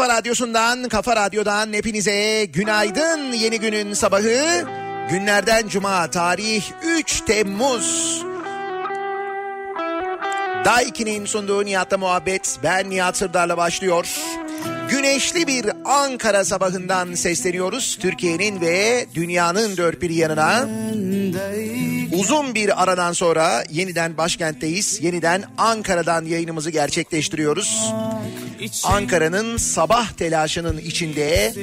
kafa radyosundan, kafa radyodan hepinize günaydın. Yeni günün sabahı günlerden cuma tarih 3 Temmuz. Daiki'nin sunduğu Nihat'la muhabbet ben Nihat Sırdar'la başlıyor. Güneşli bir Ankara sabahından sesleniyoruz Türkiye'nin ve dünyanın dört bir yanına. Uzun bir aradan sonra yeniden başkentteyiz. Yeniden Ankara'dan yayınımızı gerçekleştiriyoruz. Ankara'nın sabah telaşının içinde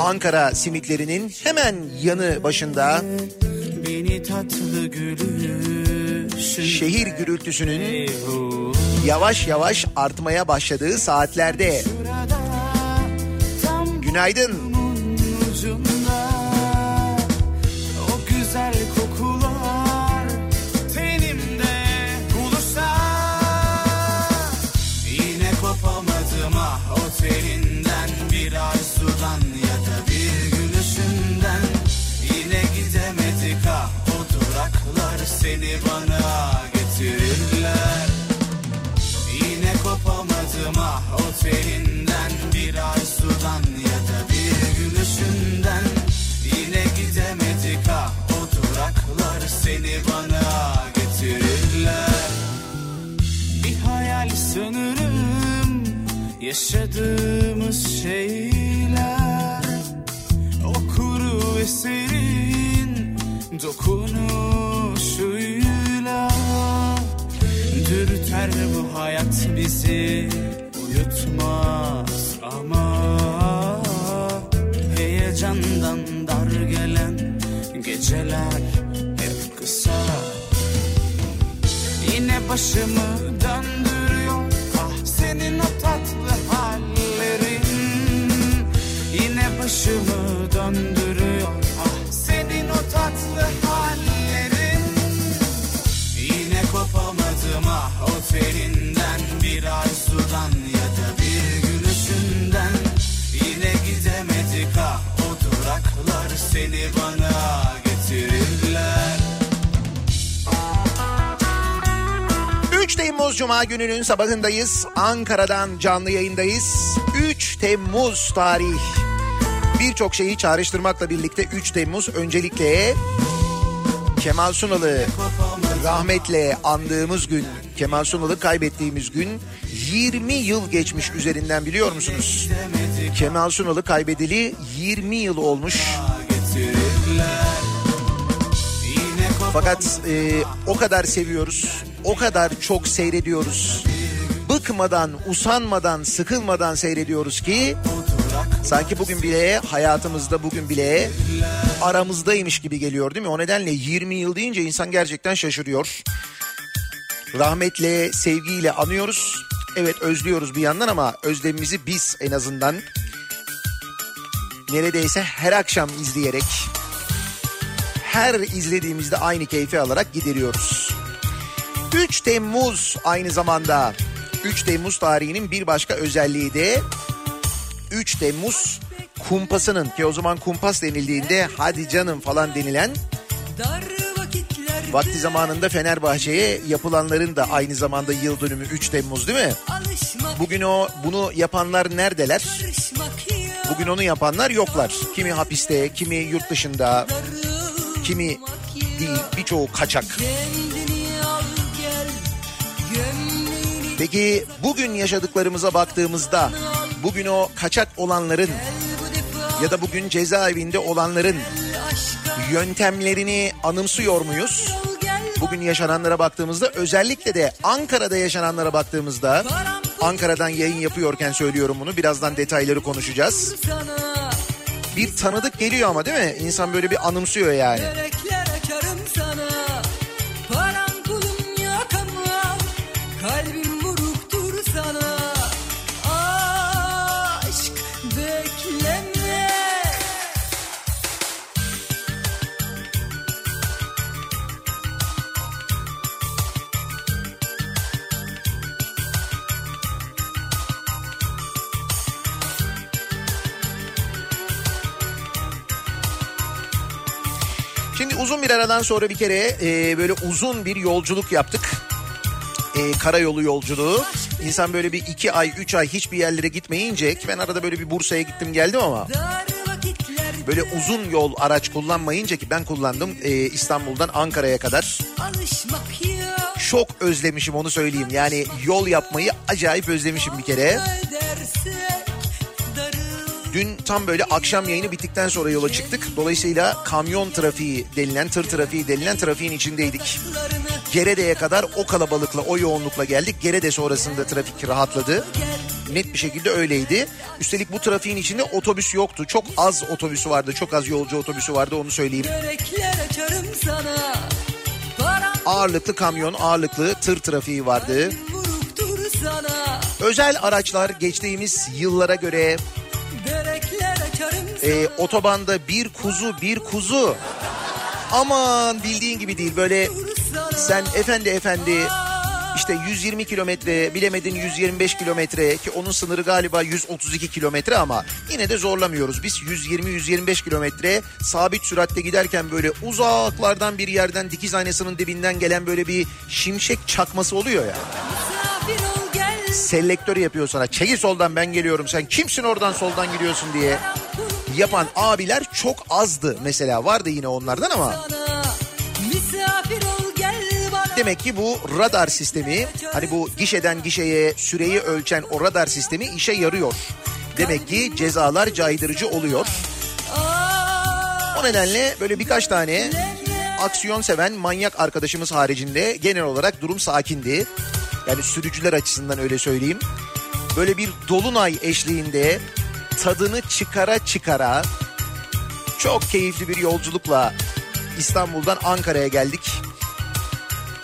Ankara simitlerinin hemen yanı başında şehir gürültüsünün yavaş yavaş artmaya başladığı saatlerde. tam Günaydın. Seni bana getirirler. Yine kopamadım ah o teninden bir arzudan ya da bir gülüşünden Yine gidemedik ah o duraklar seni bana getirirler. Bir hayal sanırım yaşadığımız şeyler. O kuru eserin dokunuşuyla Dürter bu hayat bizi uyutmaz ama Heyecandan dar gelen geceler hep kısa. Yine başımı döndürüyor ah senin o tatlı hallerin. Yine başımı döndürüyor kopamadım ah o teninden Bir arzudan ya da bir gülüşünden Yine gidemedik ah o duraklar seni bana getirirler 3 Temmuz Cuma gününün sabahındayız. Ankara'dan canlı yayındayız. 3 Temmuz tarih. Birçok şeyi çağrıştırmakla birlikte 3 Temmuz öncelikle Kemal Sunalı rahmetle andığımız gün, Kemal Sunal'ı kaybettiğimiz gün 20 yıl geçmiş üzerinden biliyor musunuz? Kemal Sunal'ı kaybedeli 20 yıl olmuş. Fakat e, o kadar seviyoruz, o kadar çok seyrediyoruz. Bıkmadan, usanmadan, sıkılmadan seyrediyoruz ki sanki bugün bile hayatımızda bugün bile aramızdaymış gibi geliyor değil mi? O nedenle 20 yıl deyince insan gerçekten şaşırıyor. Rahmetle, sevgiyle anıyoruz. Evet özlüyoruz bir yandan ama özlemimizi biz en azından neredeyse her akşam izleyerek her izlediğimizde aynı keyfi alarak gideriyoruz. 3 Temmuz aynı zamanda 3 Temmuz tarihinin bir başka özelliği de 3 Temmuz kumpasının ki o zaman kumpas denildiğinde hadi canım falan denilen vakti zamanında Fenerbahçe'ye yapılanların da aynı zamanda yıl dönümü 3 Temmuz değil mi? Bugün o bunu yapanlar neredeler? Bugün onu yapanlar yoklar. Kimi hapiste, kimi yurt dışında, kimi değil birçoğu kaçak. Peki bugün yaşadıklarımıza baktığımızda bugün o kaçak olanların ya da bugün cezaevinde olanların yöntemlerini anımsıyor muyuz? Bugün yaşananlara baktığımızda özellikle de Ankara'da yaşananlara baktığımızda Ankara'dan yayın yapıyorken söylüyorum bunu birazdan detayları konuşacağız. Bir tanıdık geliyor ama değil mi? İnsan böyle bir anımsıyor yani. Uzun bir aradan sonra bir kere e, böyle uzun bir yolculuk yaptık. E, karayolu yolculuğu. İnsan böyle bir iki ay, üç ay hiçbir yerlere gitmeyince ki ben arada böyle bir Bursa'ya gittim geldim ama böyle uzun yol araç kullanmayınca ki ben kullandım e, İstanbul'dan Ankara'ya kadar. Çok özlemişim onu söyleyeyim. Yani yol yapmayı acayip özlemişim bir kere. Darıl Dün tam böyle akşam yayını bittikten sonra yola çıktık. Dolayısıyla kamyon trafiği denilen, tır trafiği denilen trafiğin içindeydik. Gerede'ye kadar o kalabalıkla, o yoğunlukla geldik. Gerede sonrasında trafik rahatladı. Net bir şekilde öyleydi. Üstelik bu trafiğin içinde otobüs yoktu. Çok az otobüsü vardı, çok az yolcu otobüsü vardı onu söyleyeyim. Ağırlıklı kamyon, ağırlıklı tır trafiği vardı. Özel araçlar geçtiğimiz yıllara göre e, otobanda bir kuzu, bir kuzu. Aman bildiğin gibi değil böyle sen efendi efendi işte 120 kilometre bilemedin 125 kilometre ki onun sınırı galiba 132 kilometre ama yine de zorlamıyoruz. Biz 120-125 kilometre sabit süratle giderken böyle uzaklardan bir yerden dikiz aynasının dibinden gelen böyle bir şimşek çakması oluyor ya. Selektör yapıyor sana çekil soldan ben geliyorum sen kimsin oradan soldan gidiyorsun diye yapan abiler çok azdı mesela vardı yine onlardan ama Demek ki bu radar sistemi hani bu gişeden gişeye süreyi ölçen o radar sistemi işe yarıyor. Demek ki cezalar caydırıcı oluyor. O nedenle böyle birkaç tane aksiyon seven manyak arkadaşımız haricinde genel olarak durum sakindi. Yani sürücüler açısından öyle söyleyeyim. Böyle bir dolunay eşliğinde tadını çıkara çıkara çok keyifli bir yolculukla İstanbul'dan Ankara'ya geldik.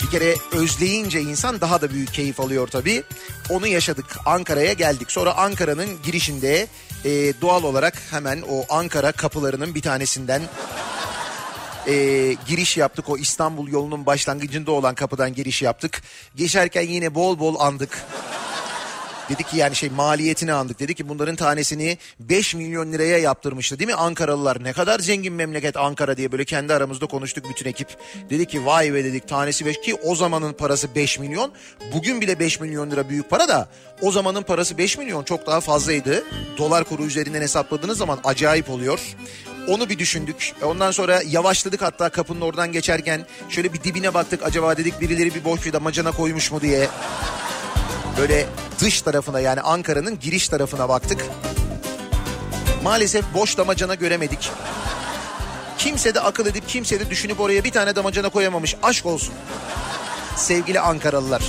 Bir kere özleyince insan daha da büyük keyif alıyor tabii. Onu yaşadık. Ankara'ya geldik. Sonra Ankara'nın girişinde e, doğal olarak hemen o Ankara kapılarının bir tanesinden e, giriş yaptık. O İstanbul yolunun başlangıcında olan kapıdan giriş yaptık. Geçerken yine bol bol andık. Dedi ki yani şey maliyetini andık. Dedi ki bunların tanesini 5 milyon liraya yaptırmıştı değil mi Ankaralılar? Ne kadar zengin memleket Ankara diye böyle kendi aramızda konuştuk bütün ekip. Dedi ki vay be dedik tanesi 5 ki o zamanın parası 5 milyon. Bugün bile 5 milyon lira büyük para da o zamanın parası 5 milyon çok daha fazlaydı. Dolar kuru üzerinden hesapladığınız zaman acayip oluyor. Onu bir düşündük. Ondan sonra yavaşladık hatta kapının oradan geçerken şöyle bir dibine baktık. Acaba dedik birileri bir boş bir damacana koymuş mu diye. Böyle dış tarafına yani Ankara'nın giriş tarafına baktık. Maalesef boş damacana göremedik. Kimse de akıl edip kimse de düşünüp oraya bir tane damacana koyamamış. Aşk olsun. Sevgili Ankaralılar.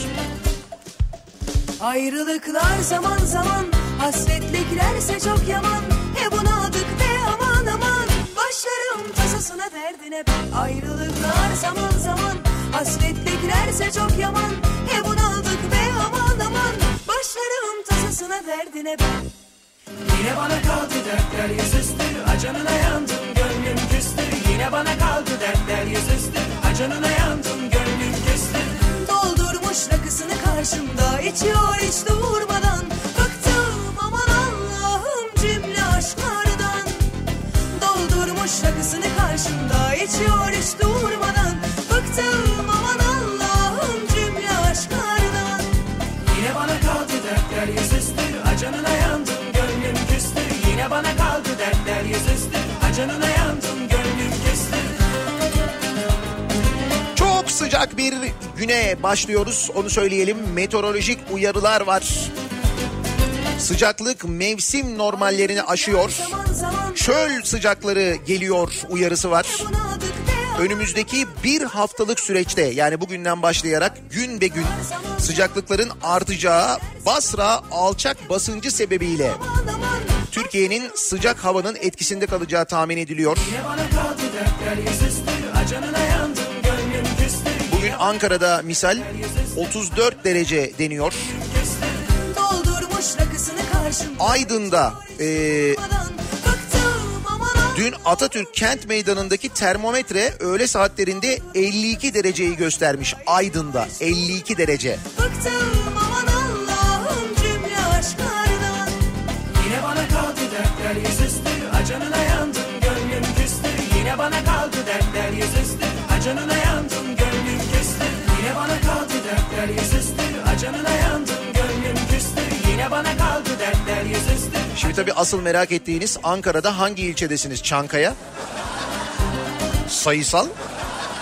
Ayrılıklar zaman zaman Hasretliklerse çok yaman He bunadık be aman aman Başlarım tasasına derdine Ayrılıklar zaman zaman Hasretliklerse çok yaman He bunadık Başlarım tasasına derdine ben. Yine bana kaldı dertler yüzüstü Acanına yandım gönlüm küstü. Yine bana kaldı dertler yüzüstü Acanına yandım gönlüm küstü. Doldurmuş rakısını karşımda içiyor hiç durmadan. Bıktım aman Allah'ım cümle aşklardan. Doldurmuş rakısını karşımda içiyor hiç durmadan. Bıktım dertler yüzüstü Acanına yandım gönlüm küstü Yine bana kaldı dertler yüzüstü Acanına yandım gönlüm küstü Çok sıcak bir güne başlıyoruz. Onu söyleyelim. Meteorolojik uyarılar var. Sıcaklık mevsim normallerini aşıyor. Çöl sıcakları geliyor uyarısı var. Önümüzdeki bir haftalık süreçte yani bugünden başlayarak gün be gün sıcaklıkların artacağı Basra alçak basıncı sebebiyle Türkiye'nin sıcak havanın etkisinde kalacağı tahmin ediliyor. Bugün Ankara'da misal 34 derece deniyor. Aydın'da e, dün Atatürk Kent Meydanı'ndaki termometre öğle saatlerinde 52 dereceyi göstermiş. Aydın'da 52 derece. Bıktım aman Allah'ım cümle aşklardan Yine bana kaldı dertler yüzüstü Acanına yandım gönlüm küstü Yine bana kaldı dertler yüzüstü Acanına yandım gönlüm küstü Yine bana kaldı dertler yüzüstü Acanına yandım Bana kaldı dertler yüzüstü Şimdi tabii asıl merak ettiğiniz Ankara'da hangi ilçedesiniz? Çankaya? Sayısal?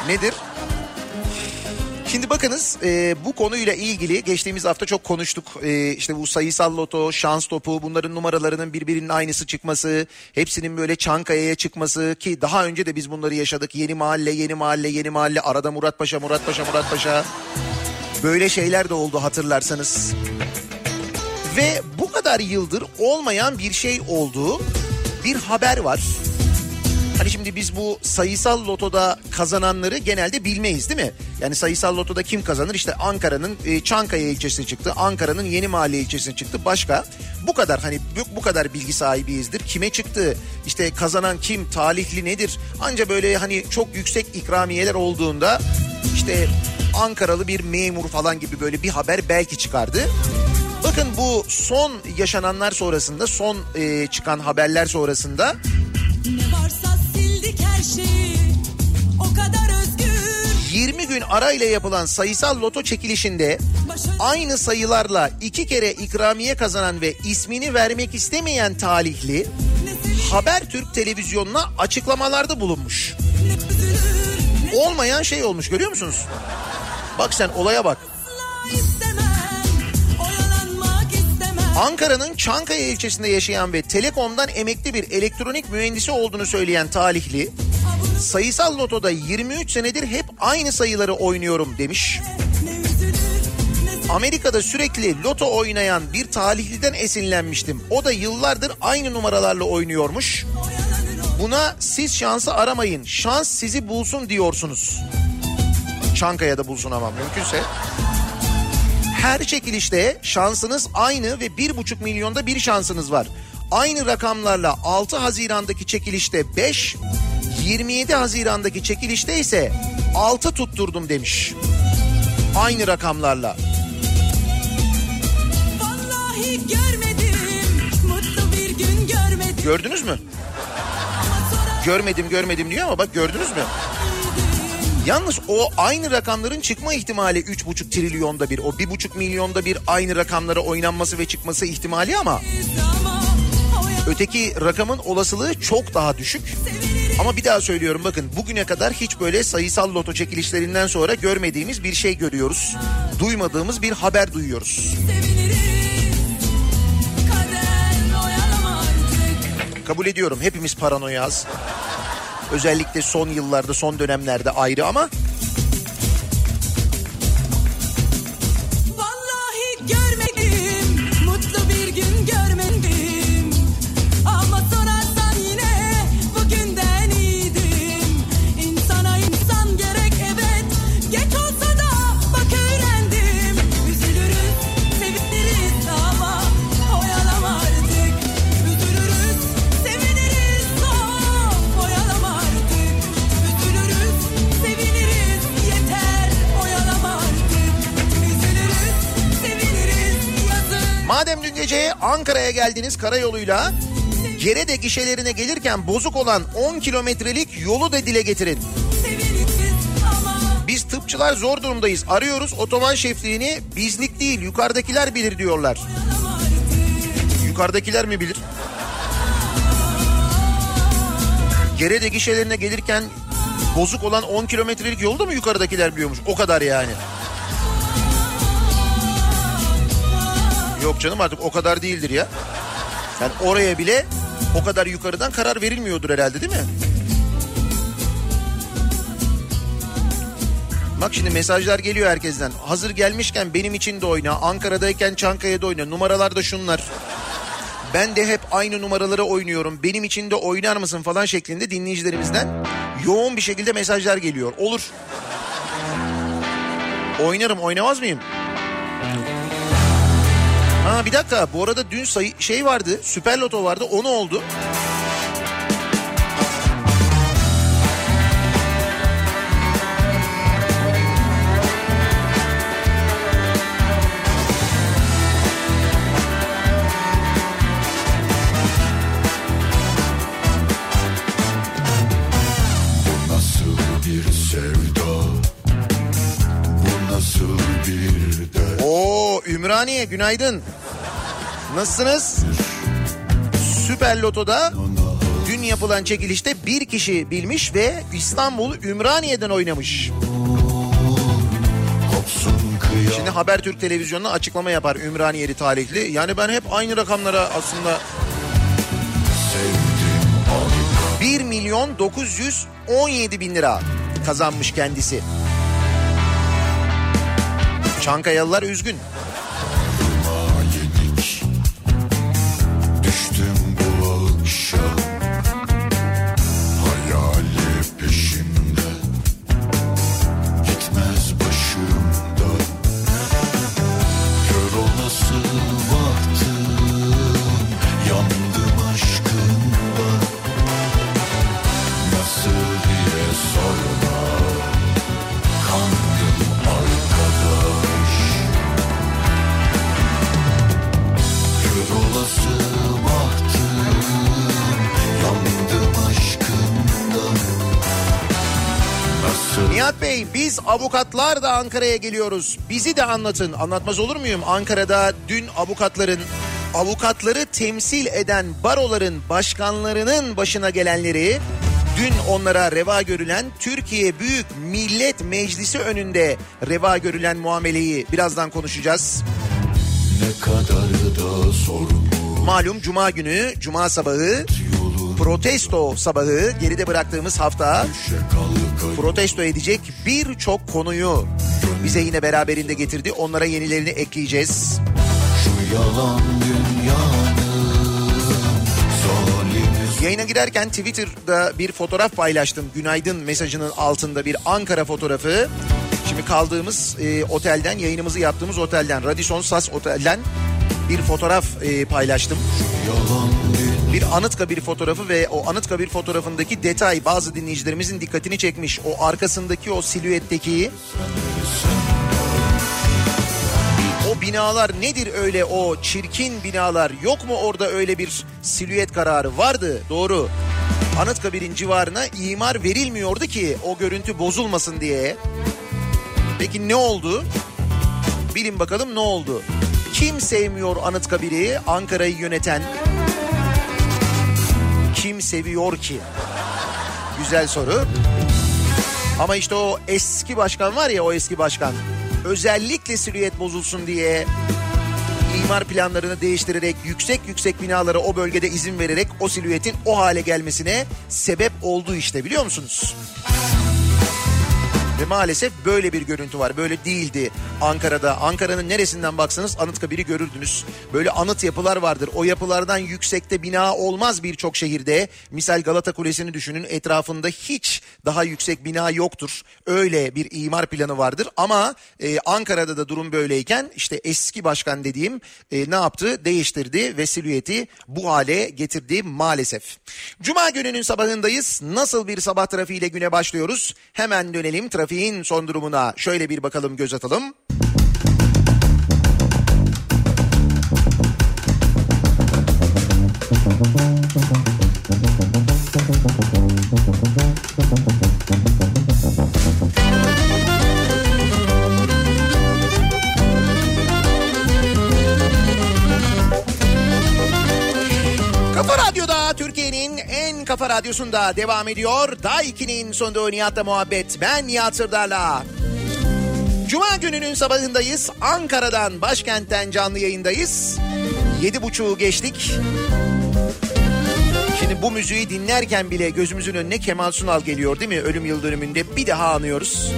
Nedir? Şimdi bakınız e, bu konuyla ilgili geçtiğimiz hafta çok konuştuk. E, işte bu sayısal loto, şans topu bunların numaralarının birbirinin aynısı çıkması, hepsinin böyle Çankaya'ya çıkması ki daha önce de biz bunları yaşadık. Yeni mahalle, yeni mahalle, yeni mahalle, arada Murat Paşa, Murat Paşa, Murat Paşa. Böyle şeyler de oldu hatırlarsanız. Ve bu kadar yıldır olmayan bir şey olduğu bir haber var. Hani şimdi biz bu sayısal lotoda kazananları genelde bilmeyiz değil mi? Yani sayısal lotoda kim kazanır? İşte Ankara'nın e, Çankaya ilçesine çıktı. Ankara'nın Yeni Mahalle ilçesine çıktı. Başka bu kadar hani bu, kadar bilgi sahibiyizdir. Kime çıktı? İşte kazanan kim? Talihli nedir? Anca böyle hani çok yüksek ikramiyeler olduğunda işte Ankaralı bir memur falan gibi böyle bir haber belki çıkardı. Bakın bu son yaşananlar sonrasında son e, çıkan haberler sonrasında şeyi O kadar özgür 20 gün arayla yapılan sayısal loto çekilişinde aynı sayılarla iki kere ikramiye kazanan ve ismini vermek istemeyen talihli Habertürk televizyonuna açıklamalarda bulunmuş. Olmayan şey olmuş görüyor musunuz? Bak sen olaya bak. Ankara'nın Çankaya ilçesinde yaşayan ve Telekom'dan emekli bir elektronik mühendisi olduğunu söyleyen talihli sayısal lotoda 23 senedir hep aynı sayıları oynuyorum demiş. Amerika'da sürekli loto oynayan bir talihliden esinlenmiştim. O da yıllardır aynı numaralarla oynuyormuş. Buna siz şansı aramayın, şans sizi bulsun diyorsunuz. Çankaya'da bulsun ama mümkünse. Her çekilişte şansınız aynı ve bir buçuk milyonda bir şansınız var. Aynı rakamlarla 6 Haziran'daki çekilişte 5, 27 Haziran'daki çekilişte ise 6 tutturdum demiş. Aynı rakamlarla. Vallahi Vallahi görmedim, mutlu bir gün görmedim. Gördünüz mü? Görmedim görmedim diyor ama bak gördünüz mü? Yalnız o aynı rakamların çıkma ihtimali 3,5 trilyonda bir. O 1,5 milyonda bir aynı rakamlara oynanması ve çıkması ihtimali ama öteki rakamın olasılığı çok daha düşük. Ama bir daha söylüyorum bakın bugüne kadar hiç böyle sayısal loto çekilişlerinden sonra görmediğimiz bir şey görüyoruz. Duymadığımız bir haber duyuyoruz. Kabul ediyorum hepimiz paranoyaz. Özellikle son yıllarda son dönemlerde ayrı ama madem dün gece Ankara'ya geldiniz karayoluyla Gerede gişelerine gelirken bozuk olan 10 kilometrelik yolu da dile getirin. Biz tıpçılar zor durumdayız. Arıyoruz otoban şefliğini bizlik değil yukarıdakiler bilir diyorlar. Yukarıdakiler mi bilir? Gerede gişelerine gelirken bozuk olan 10 kilometrelik yolda mı yukarıdakiler biliyormuş? O kadar yani. Yok canım artık o kadar değildir ya. Yani oraya bile o kadar yukarıdan karar verilmiyordur herhalde değil mi? Bak şimdi mesajlar geliyor herkesten. Hazır gelmişken benim için de oyna. Ankara'dayken Çankaya'da oyna. Numaralar da şunlar. Ben de hep aynı numaraları oynuyorum. Benim için de oynar mısın falan şeklinde dinleyicilerimizden yoğun bir şekilde mesajlar geliyor. Olur. Oynarım oynamaz mıyım? Ha bir dakika. Bu arada dün sayı, şey vardı. Süper Loto vardı. O ne oldu? Ümraniye günaydın. Nasılsınız? Süper Loto'da dün yapılan çekilişte bir kişi bilmiş ve İstanbul Ümraniye'den oynamış. Şimdi Habertürk televizyonuna açıklama yapar Ümraniyeli talihli. Yani ben hep aynı rakamlara aslında sevdim harika 1 milyon 917 bin lira kazanmış kendisi. Çankayalılar üzgün. Biz avukatlar da Ankara'ya geliyoruz. Bizi de anlatın. Anlatmaz olur muyum? Ankara'da dün avukatların avukatları temsil eden baroların başkanlarının başına gelenleri dün onlara reva görülen Türkiye Büyük Millet Meclisi önünde reva görülen muameleyi birazdan konuşacağız. ne kadar da sorumlu Malum cuma günü, cuma sabahı protesto sabahı geride bıraktığımız hafta protesto edecek birçok konuyu bize yine beraberinde getirdi. Onlara yenilerini ekleyeceğiz. Şu yalan dünyanın Yayına girerken Twitter'da bir fotoğraf paylaştım. Günaydın mesajının altında bir Ankara fotoğrafı. Şimdi kaldığımız e, otelden, yayınımızı yaptığımız otelden, Radisson Sas Otel'den bir fotoğraf e, paylaştım. yalan dünya Bir Anıtkabir fotoğrafı ve o Anıtkabir fotoğrafındaki detay bazı dinleyicilerimizin dikkatini çekmiş. O arkasındaki o silüetteki o binalar nedir öyle o çirkin binalar yok mu orada öyle bir silüet kararı vardı doğru. Anıtkabir'in civarına imar verilmiyordu ki o görüntü bozulmasın diye. Peki ne oldu? Bilin bakalım ne oldu? Kim sevmiyor Anıtkabir'i Ankara'yı yöneten? Kim seviyor ki? Güzel soru. Ama işte o eski başkan var ya o eski başkan. Özellikle silüet bozulsun diye imar planlarını değiştirerek yüksek yüksek binalara o bölgede izin vererek o silüetin o hale gelmesine sebep oldu işte biliyor musunuz? Ve maalesef böyle bir görüntü var. Böyle değildi Ankara'da. Ankara'nın neresinden baksanız Anıtkabir'i görürdünüz. Böyle anıt yapılar vardır. O yapılardan yüksekte bina olmaz birçok şehirde. Misal Galata Kulesi'ni düşünün. Etrafında hiç daha yüksek bina yoktur. Öyle bir imar planı vardır. Ama e, Ankara'da da durum böyleyken işte eski başkan dediğim e, ne yaptı? Değiştirdi ve silüeti bu hale getirdi maalesef. Cuma gününün sabahındayız. Nasıl bir sabah trafiğiyle güne başlıyoruz? Hemen dönelim trafiğin son durumuna. Şöyle bir bakalım göz atalım. Kafa radyosunda devam ediyor. Day 2'nin sonunda Nihat'la muhabbet. Ben Nihat Sırdar'la. Cuma gününün sabahındayız. Ankara'dan, başkentten canlı yayındayız. Yedi buçuğu geçtik. Şimdi bu müziği dinlerken bile gözümüzün önüne Kemal Sunal geliyor değil mi? Ölüm yıl dönümünde bir daha anıyoruz.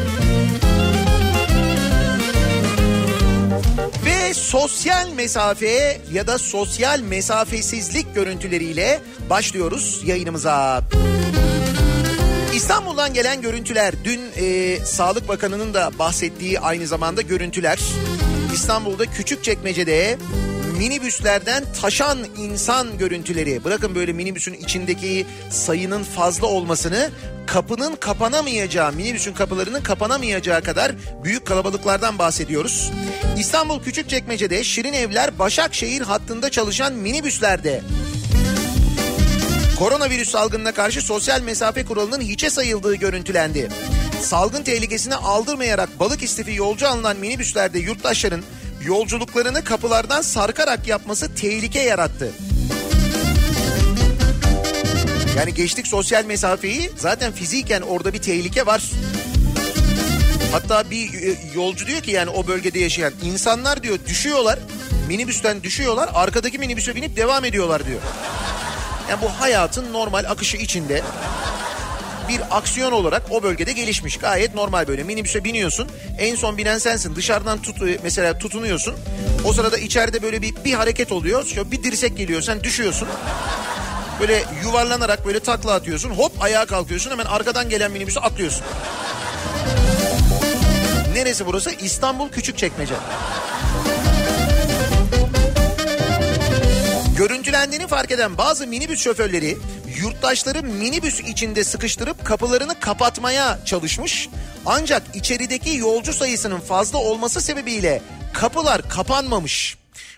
Sosyal mesafe ya da sosyal mesafesizlik görüntüleriyle başlıyoruz yayınımıza. İstanbul'dan gelen görüntüler dün e, Sağlık Bakanı'nın da bahsettiği aynı zamanda görüntüler. İstanbul'da Küçükçekmece'de minibüslerden taşan insan görüntüleri. Bırakın böyle minibüsün içindeki sayının fazla olmasını kapının kapanamayacağı, minibüsün kapılarının kapanamayacağı kadar büyük kalabalıklardan bahsediyoruz. İstanbul Küçükçekmece'de Şirin Evler Başakşehir hattında çalışan minibüslerde Koronavirüs salgınına karşı sosyal mesafe kuralının hiçe sayıldığı görüntülendi. Salgın tehlikesini aldırmayarak balık istifi yolcu alınan minibüslerde yurttaşların yolculuklarını kapılardan sarkarak yapması tehlike yarattı. Yani geçtik sosyal mesafeyi zaten fiziken orada bir tehlike var. Hatta bir e, yolcu diyor ki yani o bölgede yaşayan insanlar diyor düşüyorlar minibüsten düşüyorlar arkadaki minibüse binip devam ediyorlar diyor. Yani bu hayatın normal akışı içinde bir aksiyon olarak o bölgede gelişmiş. Gayet normal böyle minibüse biniyorsun. En son binen sensin. Dışarıdan tut mesela tutunuyorsun. O sırada içeride böyle bir bir hareket oluyor. Şöyle bir dirsek geliyor. Sen düşüyorsun. Böyle yuvarlanarak böyle takla atıyorsun. Hop ayağa kalkıyorsun. Hemen arkadan gelen minibüse atlıyorsun. Neresi burası? İstanbul Küçükçekmece. Görüntülendiğini fark eden bazı minibüs şoförleri yurttaşları minibüs içinde sıkıştırıp kapılarını kapatmaya çalışmış. Ancak içerideki yolcu sayısının fazla olması sebebiyle kapılar kapanmamış.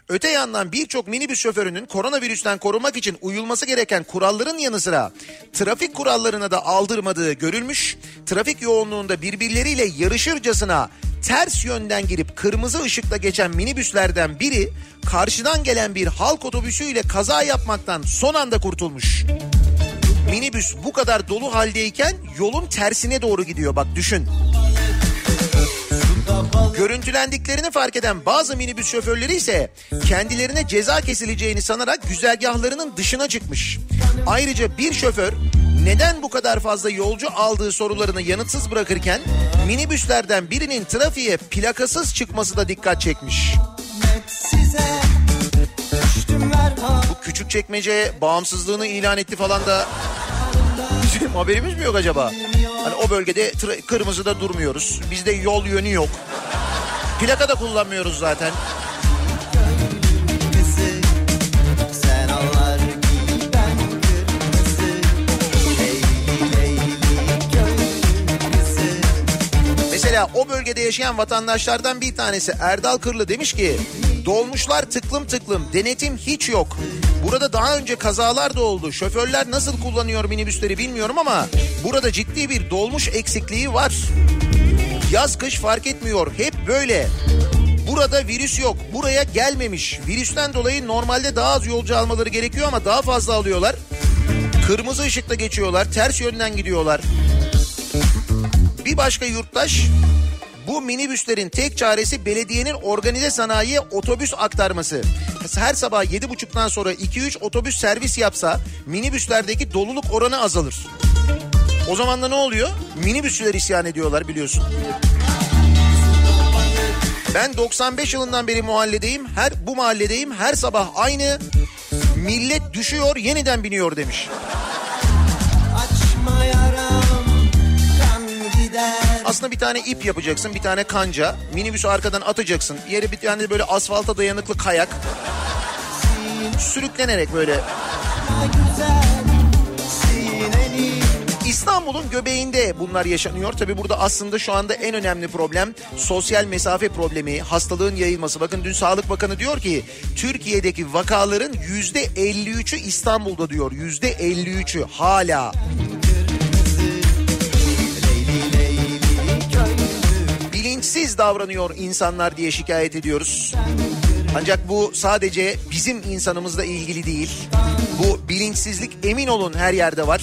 Öte yandan birçok minibüs şoförünün koronavirüsten korunmak için uyulması gereken kuralların yanı sıra trafik kurallarına da aldırmadığı görülmüş. Trafik yoğunluğunda birbirleriyle yarışırcasına ters yönden girip kırmızı ışıkla geçen minibüslerden biri karşıdan gelen bir halk otobüsüyle kaza yapmaktan son anda kurtulmuş. Minibüs bu kadar dolu haldeyken yolun tersine doğru gidiyor bak düşün. Görüntülendiklerini fark eden bazı minibüs şoförleri ise kendilerine ceza kesileceğini sanarak güzergahlarının dışına çıkmış. Ayrıca bir şoför neden bu kadar fazla yolcu aldığı sorularını yanıtsız bırakırken minibüslerden birinin trafiğe plakasız çıkması da dikkat çekmiş. Bu küçük çekmece bağımsızlığını ilan etti falan da bizim haberimiz mi yok acaba? Hani o bölgede tra- kırmızıda durmuyoruz. Bizde yol yönü yok. Plaka da kullanmıyoruz zaten. Mesela o bölgede yaşayan vatandaşlardan bir tanesi Erdal Kırlı demiş ki dolmuşlar tıklım tıklım denetim hiç yok. Burada daha önce kazalar da oldu. Şoförler nasıl kullanıyor minibüsleri bilmiyorum ama burada ciddi bir dolmuş eksikliği var. Yaz kış fark etmiyor. Hep böyle. Burada virüs yok. Buraya gelmemiş. Virüsten dolayı normalde daha az yolcu almaları gerekiyor ama daha fazla alıyorlar. Kırmızı ışıkta geçiyorlar. Ters yönden gidiyorlar. Bir başka yurttaş bu minibüslerin tek çaresi belediyenin organize sanayiye otobüs aktarması. Her sabah 7.30'dan sonra 2-3 otobüs servis yapsa minibüslerdeki doluluk oranı azalır. O zaman da ne oluyor? Minibüsçüler isyan ediyorlar biliyorsun. Ben 95 yılından beri mahalledeyim. Her bu mahalledeyim. Her sabah aynı. Millet düşüyor, yeniden biniyor demiş. Aslında bir tane ip yapacaksın, bir tane kanca. Minibüsü arkadan atacaksın. Yere bir tane böyle asfalta dayanıklı kayak. Sürüklenerek böyle. güzel İstanbul'un göbeğinde bunlar yaşanıyor. Tabii burada aslında şu anda en önemli problem sosyal mesafe problemi, hastalığın yayılması. Bakın dün Sağlık Bakanı diyor ki Türkiye'deki vakaların yüzde 53'ü İstanbul'da diyor. Yüzde 53'ü hala. Bilinçsiz davranıyor insanlar diye şikayet ediyoruz. Ancak bu sadece bizim insanımızla ilgili değil. Bu bilinçsizlik emin olun her yerde var.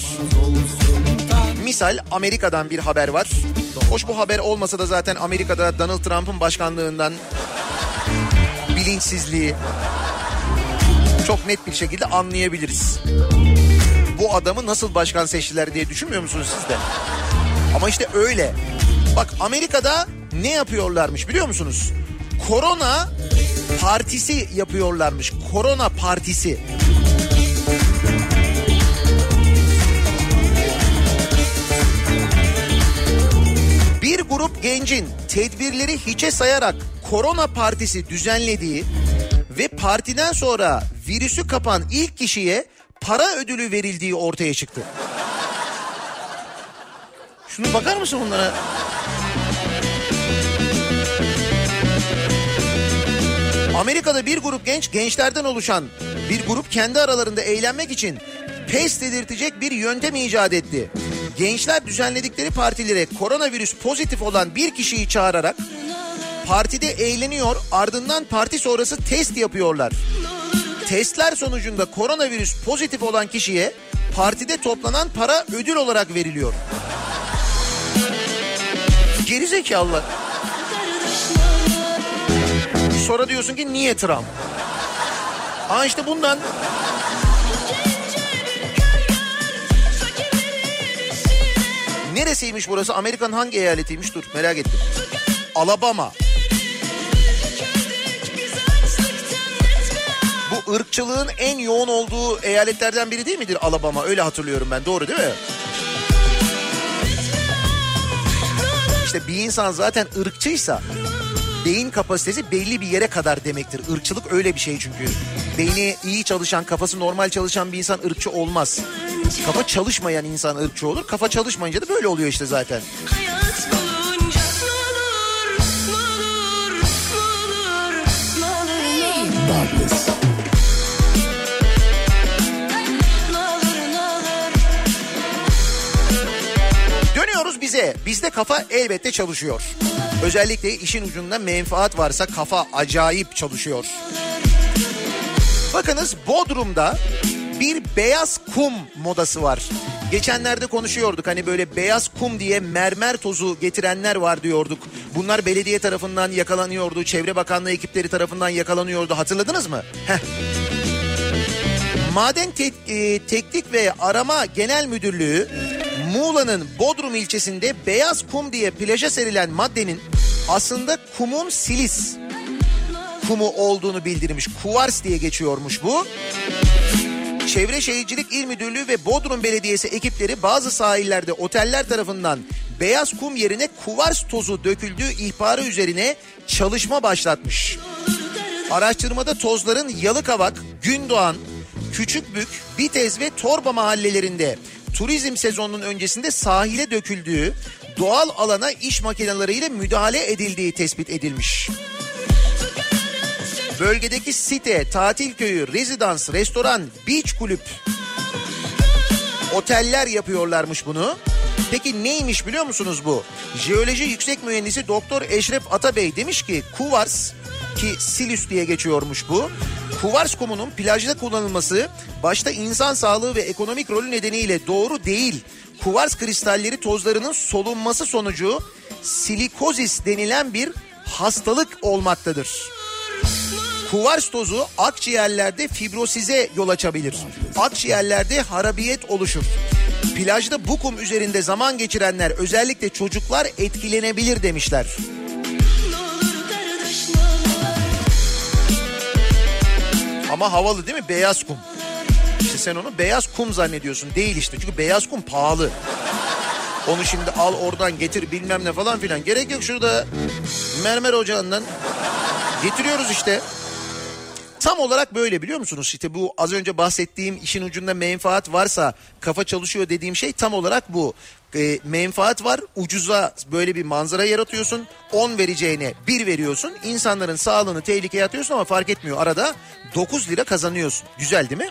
Misal Amerika'dan bir haber var. Hoş bu haber olmasa da zaten Amerika'da Donald Trump'ın başkanlığından bilinçsizliği çok net bir şekilde anlayabiliriz. Bu adamı nasıl başkan seçtiler diye düşünmüyor musunuz siz de? Ama işte öyle. Bak Amerika'da ne yapıyorlarmış biliyor musunuz? Korona partisi yapıyorlarmış. Korona partisi. Grup gencin tedbirleri hiçe sayarak korona partisi düzenlediği ve partiden sonra virüsü kapan ilk kişiye para ödülü verildiği ortaya çıktı. Şunu bakar mısın bunlara? Amerika'da bir grup genç gençlerden oluşan bir grup kendi aralarında eğlenmek için pes dedirtecek bir yöntem icat etti. Gençler düzenledikleri partilere koronavirüs pozitif olan bir kişiyi çağırarak partide eğleniyor ardından parti sonrası test yapıyorlar. Testler sonucunda koronavirüs pozitif olan kişiye partide toplanan para ödül olarak veriliyor. Gerizekalılar. Sonra diyorsun ki niye Trump? Aa işte bundan. Neresiymiş burası? Amerika'nın hangi eyaletiymiş? Dur merak ettim. Alabama. Bu ırkçılığın en yoğun olduğu eyaletlerden biri değil midir Alabama? Öyle hatırlıyorum ben. Doğru değil mi? İşte bir insan zaten ırkçıysa beyin kapasitesi belli bir yere kadar demektir. Irkçılık öyle bir şey çünkü. Beyni iyi çalışan, kafası normal çalışan bir insan ırkçı olmaz. Kafa çalışmayan insan ırkçı olur. Kafa çalışmayınca da böyle oluyor işte zaten. Hayat bulunca olur, olur, olur, olur, olur. Dönüyoruz bize. Bizde kafa elbette çalışıyor. Özellikle işin ucunda menfaat varsa kafa acayip çalışıyor. Bakınız Bodrum'da bir beyaz kum modası var. Geçenlerde konuşuyorduk hani böyle beyaz kum diye mermer tozu getirenler var diyorduk. Bunlar belediye tarafından yakalanıyordu, Çevre Bakanlığı ekipleri tarafından yakalanıyordu. Hatırladınız mı? Heh. Maden Te- e, Teknik ve Arama Genel Müdürlüğü Muğla'nın Bodrum ilçesinde beyaz kum diye plaja serilen maddenin aslında kumun silis kumu olduğunu bildirmiş. Kuvars diye geçiyormuş bu. Çevre Şehircilik İl Müdürlüğü ve Bodrum Belediyesi ekipleri bazı sahillerde oteller tarafından beyaz kum yerine kuvars tozu döküldüğü ihbarı üzerine çalışma başlatmış. Araştırmada tozların Yalıkavak, Gündoğan, Küçükbük, Bitez ve Torba mahallelerinde turizm sezonunun öncesinde sahile döküldüğü, doğal alana iş makineleriyle müdahale edildiği tespit edilmiş. Bölgedeki site, tatil köyü, rezidans, restoran, beach kulüp, oteller yapıyorlarmış bunu. Peki neymiş biliyor musunuz bu? Jeoloji yüksek mühendisi Doktor Eşref Atabey demiş ki kuvars ki silüs diye geçiyormuş bu. Kuvars kumunun plajda kullanılması başta insan sağlığı ve ekonomik rolü nedeniyle doğru değil. Kuvars kristalleri tozlarının solunması sonucu silikozis denilen bir hastalık olmaktadır. Kuvars tozu akciğerlerde fibrosize yol açabilir. Akciğerlerde harabiyet oluşur. Plajda bu kum üzerinde zaman geçirenler özellikle çocuklar etkilenebilir demişler. Ama havalı değil mi? Beyaz kum. İşte sen onu beyaz kum zannediyorsun. Değil işte çünkü beyaz kum pahalı. Onu şimdi al oradan getir bilmem ne falan filan. Gerek yok şurada mermer ocağından getiriyoruz işte. Tam olarak böyle biliyor musunuz? İşte bu az önce bahsettiğim işin ucunda menfaat varsa kafa çalışıyor dediğim şey tam olarak bu. E, menfaat var ucuza böyle bir manzara yaratıyorsun 10 vereceğine 1 veriyorsun insanların sağlığını tehlikeye atıyorsun ama fark etmiyor arada 9 lira kazanıyorsun güzel değil mi?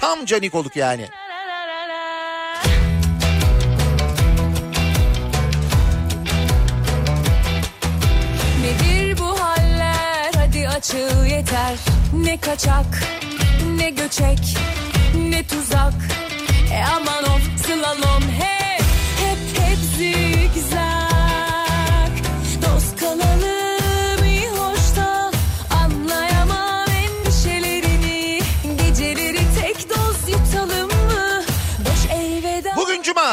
Tam canikoluk yani. Açıl yeter. Ne kaçak ne göçek ne tuzak. E aman of slalom hep hep hep zigzag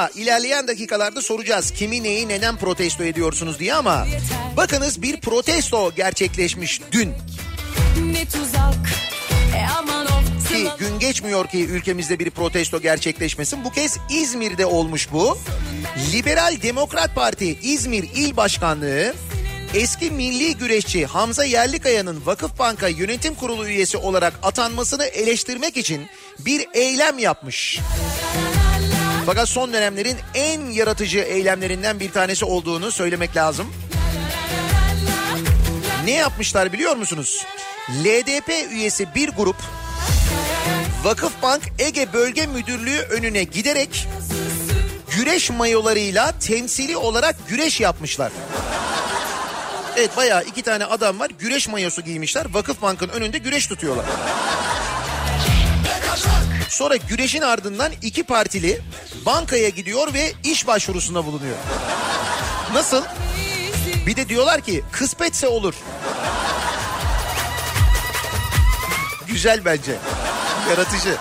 Cuma ilerleyen dakikalarda soracağız kimi neyi neden protesto ediyorsunuz diye ama bakınız bir protesto gerçekleşmiş dün. ne tuzak E aman of Ki gün geçmiyor ki ülkemizde bir protesto gerçekleşmesin. Bu kez İzmir'de olmuş bu. Liberal Demokrat Parti İzmir İl Başkanlığı eski milli güreşçi Hamza Yerlikaya'nın Vakıfbank'a yönetim kurulu üyesi olarak atanmasını eleştirmek için bir eylem yapmış. Fakat son dönemlerin en yaratıcı eylemlerinden bir tanesi olduğunu söylemek lazım. Ne yapmışlar biliyor musunuz? LDP üyesi bir grup Vakıfbank Ege Bölge Müdürlüğü önüne giderek güreş mayolarıyla temsili olarak güreş yapmışlar. Evet bayağı iki tane adam var güreş mayosu giymişler Vakıfbank'ın önünde güreş tutuyorlar. Sonra güreşin ardından iki partili bankaya gidiyor ve iş başvurusunda bulunuyor. Nasıl? Bir de diyorlar ki kısmetse olur. Güzel bence. Yaratıcı.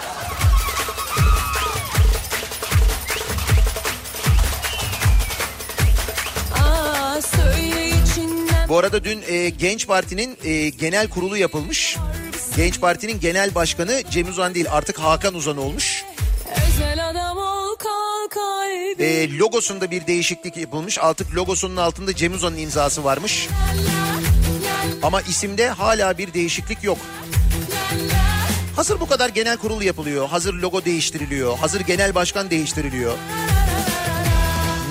Bu arada dün e, Genç Parti'nin e, genel kurulu yapılmış. Genç Parti'nin genel başkanı Cem Uzan değil artık Hakan Uzan olmuş. E, logosunda bir değişiklik yapılmış. Artık logosunun altında Cem Uzan'ın imzası varmış. Ama isimde hala bir değişiklik yok. Hazır bu kadar genel kurul yapılıyor. Hazır logo değiştiriliyor. Hazır genel başkan değiştiriliyor.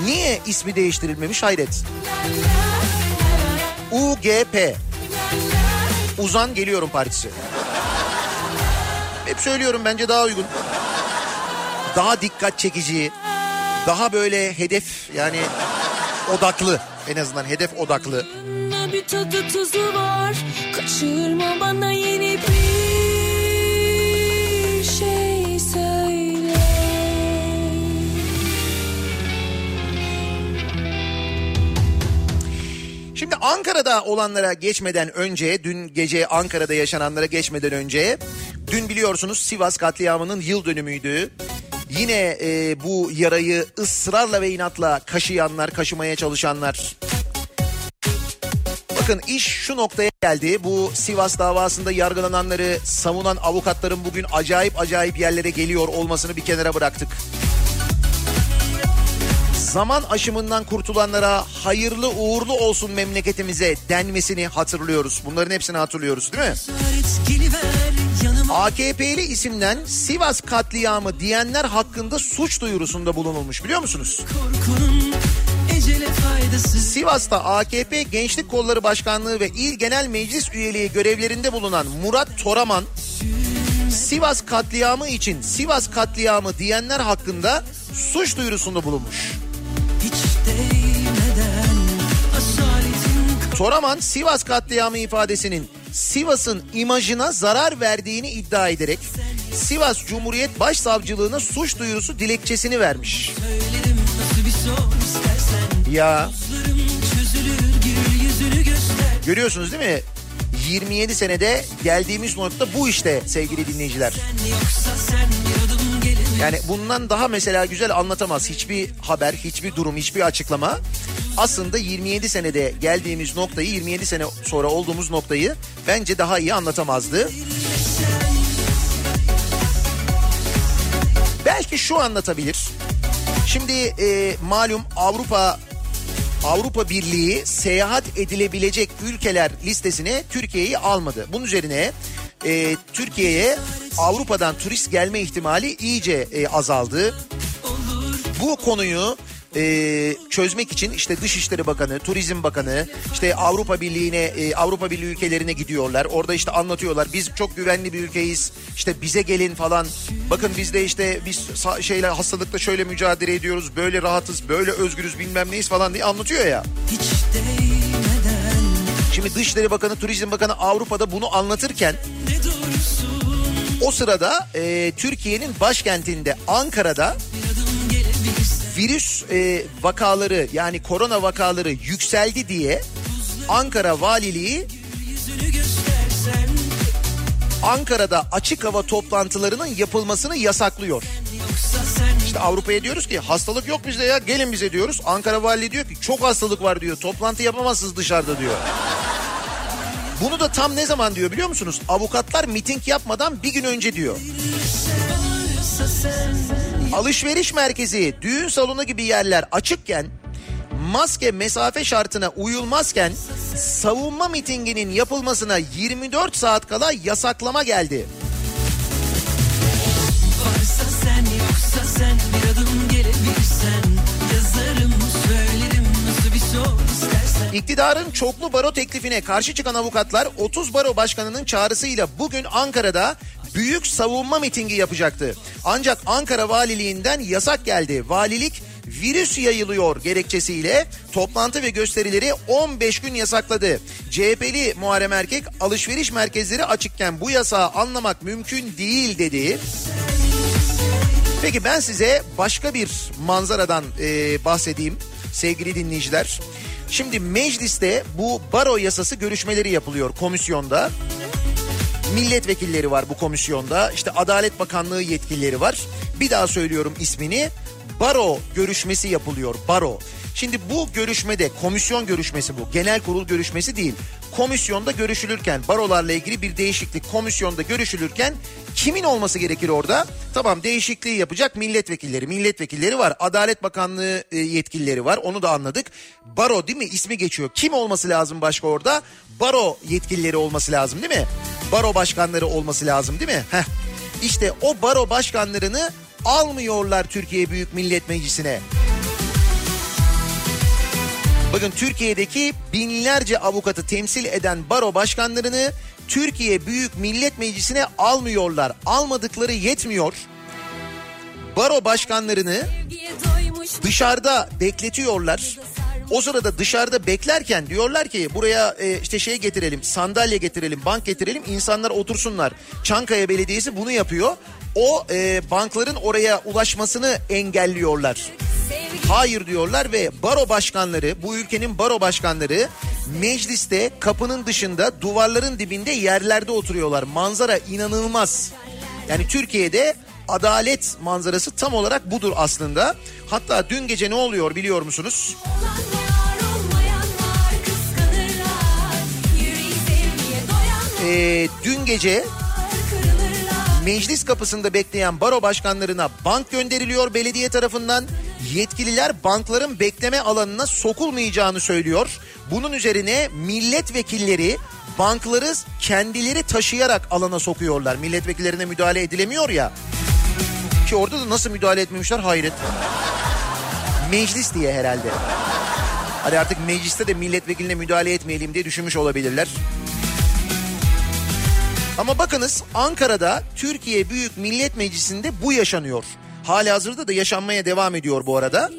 Niye ismi değiştirilmemiş hayret. UGP. Uzan Geliyorum Partisi. Hep söylüyorum bence daha uygun. Daha dikkat çekici. Daha böyle hedef yani odaklı. En azından hedef odaklı. bir tadı tuzu var Kaçırma bana yeni bir Şimdi Ankara'da olanlara geçmeden önce, dün gece Ankara'da yaşananlara geçmeden önce, dün biliyorsunuz Sivas katliamının yıl dönümüydü. Yine e, bu yarayı ısrarla ve inatla kaşıyanlar, kaşımaya çalışanlar. Bakın iş şu noktaya geldi. Bu Sivas davasında yargılananları savunan avukatların bugün acayip acayip yerlere geliyor olmasını bir kenara bıraktık. Zaman aşımından kurtulanlara hayırlı uğurlu olsun memleketimize denmesini hatırlıyoruz. Bunların hepsini hatırlıyoruz değil mi? AKP'li isimden Sivas katliamı diyenler hakkında suç duyurusunda bulunulmuş biliyor musunuz? korkunun Sivas'ta AKP Gençlik Kolları Başkanlığı ve İl Genel Meclis üyeliği görevlerinde bulunan Murat Toraman, Sivas katliamı için Sivas katliamı diyenler hakkında suç duyurusunda bulunmuş. Toraman Sivas katliamı ifadesinin Sivas'ın imajına zarar verdiğini iddia ederek Sivas Cumhuriyet Başsavcılığına suç duyurusu dilekçesini vermiş. Ya görüyorsunuz değil mi? 27 senede geldiğimiz nokta bu işte sevgili dinleyiciler. Sen yoksa sen Yani bundan daha mesela güzel anlatamaz hiçbir haber, hiçbir durum, hiçbir açıklama. Aslında 27 senede geldiğimiz noktayı, 27 sene sonra olduğumuz noktayı bence daha iyi anlatamazdı. Belki şu anlatabilir. Şimdi e, malum Avrupa Avrupa Birliği seyahat edilebilecek ülkeler listesine Türkiye'yi almadı. Bunun üzerine e, Türkiye'ye Avrupa'dan turist gelme ihtimali iyice e, azaldı. Bu konuyu e, çözmek için işte Dışişleri Bakanı, Turizm Bakanı, işte Avrupa Birliği'ne, e, Avrupa Birliği ülkelerine gidiyorlar. Orada işte anlatıyorlar. Biz çok güvenli bir ülkeyiz. İşte bize gelin falan. Bakın biz de işte biz şeyle hastalıkla şöyle mücadele ediyoruz. Böyle rahatız, böyle özgürüz bilmem neyiz falan diye anlatıyor ya. hiç değmeden Şimdi Dışişleri Bakanı, Turizm Bakanı Avrupa'da bunu anlatırken o sırada e, Türkiye'nin başkentinde Ankara'da virüs e, vakaları yani korona vakaları yükseldi diye Ankara Valiliği Ankara'da açık hava toplantılarının yapılmasını yasaklıyor. İşte Avrupa'ya diyoruz ki hastalık yok bizde ya gelin bize diyoruz. Ankara Valiliği diyor ki çok hastalık var diyor toplantı yapamazsınız dışarıda diyor. Bunu da tam ne zaman diyor biliyor musunuz? Avukatlar miting yapmadan bir gün önce diyor. Alışveriş merkezi, düğün salonu gibi yerler açıkken maske mesafe şartına uyulmazken savunma mitinginin yapılmasına 24 saat kala yasaklama geldi. Sen bir adım gelebilirsen yazarım söylerim nasıl bir sor istersen İktidarın çoklu baro teklifine karşı çıkan avukatlar 30 baro başkanının çağrısıyla bugün Ankara'da büyük savunma mitingi yapacaktı. Ancak Ankara Valiliğinden yasak geldi. Valilik virüs yayılıyor gerekçesiyle toplantı ve gösterileri 15 gün yasakladı. CHP'li Muharrem Erkek alışveriş merkezleri açıkken bu yasağı anlamak mümkün değil dedi. Peki ben size başka bir manzaradan e, bahsedeyim sevgili dinleyiciler. Şimdi mecliste bu baro yasası görüşmeleri yapılıyor komisyonda. Milletvekilleri var bu komisyonda. İşte Adalet Bakanlığı yetkilileri var. Bir daha söylüyorum ismini. Baro görüşmesi yapılıyor. Baro. Şimdi bu görüşmede komisyon görüşmesi bu. Genel kurul görüşmesi değil. Komisyonda görüşülürken barolarla ilgili bir değişiklik komisyonda görüşülürken kimin olması gerekir orada? Tamam değişikliği yapacak milletvekilleri. Milletvekilleri var. Adalet Bakanlığı e, yetkilileri var. Onu da anladık. Baro değil mi? İsmi geçiyor. Kim olması lazım başka orada? Baro yetkilileri olması lazım değil mi? Baro başkanları olması lazım değil mi? Heh. İşte o baro başkanlarını almıyorlar Türkiye Büyük Millet Meclisi'ne. Bakın Türkiye'deki binlerce avukatı temsil eden baro başkanlarını Türkiye Büyük Millet Meclisi'ne almıyorlar. Almadıkları yetmiyor. Baro başkanlarını dışarıda bekletiyorlar. O sırada dışarıda beklerken diyorlar ki buraya e, işte şey getirelim, sandalye getirelim, bank getirelim, insanlar otursunlar. Çankaya Belediyesi bunu yapıyor. O e, bankların oraya ulaşmasını engelliyorlar. Hayır diyorlar ve baro başkanları, bu ülkenin baro başkanları mecliste kapının dışında duvarların dibinde yerlerde oturuyorlar. Manzara inanılmaz. Yani Türkiye'de adalet manzarası tam olarak budur aslında. Hatta dün gece ne oluyor biliyor musunuz? Ee, dün gece meclis kapısında bekleyen baro başkanlarına bank gönderiliyor belediye tarafından. Yetkililer bankların bekleme alanına sokulmayacağını söylüyor. Bunun üzerine milletvekilleri bankları kendileri taşıyarak alana sokuyorlar. Milletvekillerine müdahale edilemiyor ya. Ki orada da nasıl müdahale etmemişler hayret. Meclis diye herhalde. Hadi artık mecliste de milletvekiline müdahale etmeyelim diye düşünmüş olabilirler. Ama bakınız Ankara'da Türkiye Büyük Millet Meclisi'nde bu yaşanıyor. Hali hazırda da yaşanmaya devam ediyor bu arada.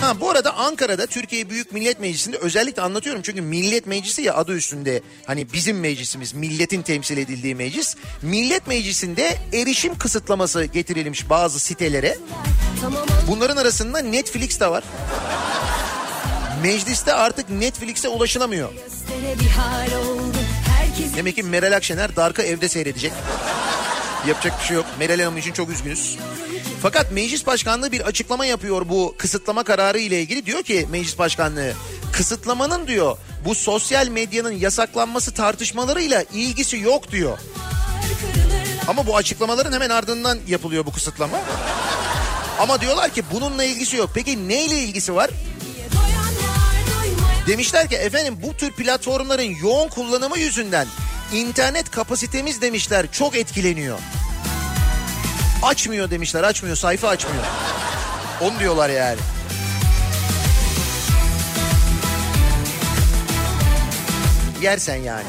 Ha bu arada Ankara'da Türkiye Büyük Millet Meclisi'nde özellikle anlatıyorum çünkü Millet Meclisi ya adı üstünde hani bizim meclisimiz milletin temsil edildiği meclis. Millet Meclisi'nde erişim kısıtlaması getirilmiş bazı sitelere. Bunların arasında Netflix de var. Mecliste artık Netflix'e ulaşılamıyor. bir hal oldu. Demek ki Meral Akşener Dark'ı evde seyredecek. Yapacak bir şey yok. Meral Hanım için çok üzgünüz. Fakat meclis başkanlığı bir açıklama yapıyor bu kısıtlama kararı ile ilgili. Diyor ki meclis başkanlığı kısıtlamanın diyor bu sosyal medyanın yasaklanması tartışmalarıyla ilgisi yok diyor. Ama bu açıklamaların hemen ardından yapılıyor bu kısıtlama. Ama diyorlar ki bununla ilgisi yok. Peki neyle ilgisi var? Demişler ki efendim bu tür platformların yoğun kullanımı yüzünden internet kapasitemiz demişler çok etkileniyor. Açmıyor demişler açmıyor sayfa açmıyor. Onu diyorlar yani. Yersen yani.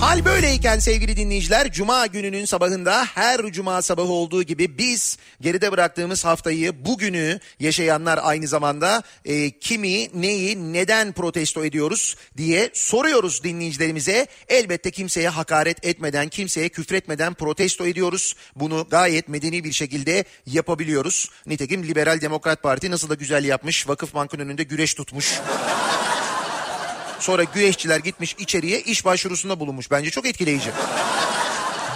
Hal böyleyken sevgili dinleyiciler Cuma gününün sabahında her Cuma sabahı olduğu gibi biz geride bıraktığımız haftayı bugünü yaşayanlar aynı zamanda e, kimi neyi neden protesto ediyoruz diye soruyoruz dinleyicilerimize. Elbette kimseye hakaret etmeden kimseye küfretmeden protesto ediyoruz. Bunu gayet medeni bir şekilde yapabiliyoruz. Nitekim Liberal Demokrat Parti nasıl da güzel yapmış Vakıfbank'ın önünde güreş tutmuş. Sonra güreşçiler gitmiş içeriye iş başvurusunda bulunmuş. Bence çok etkileyici.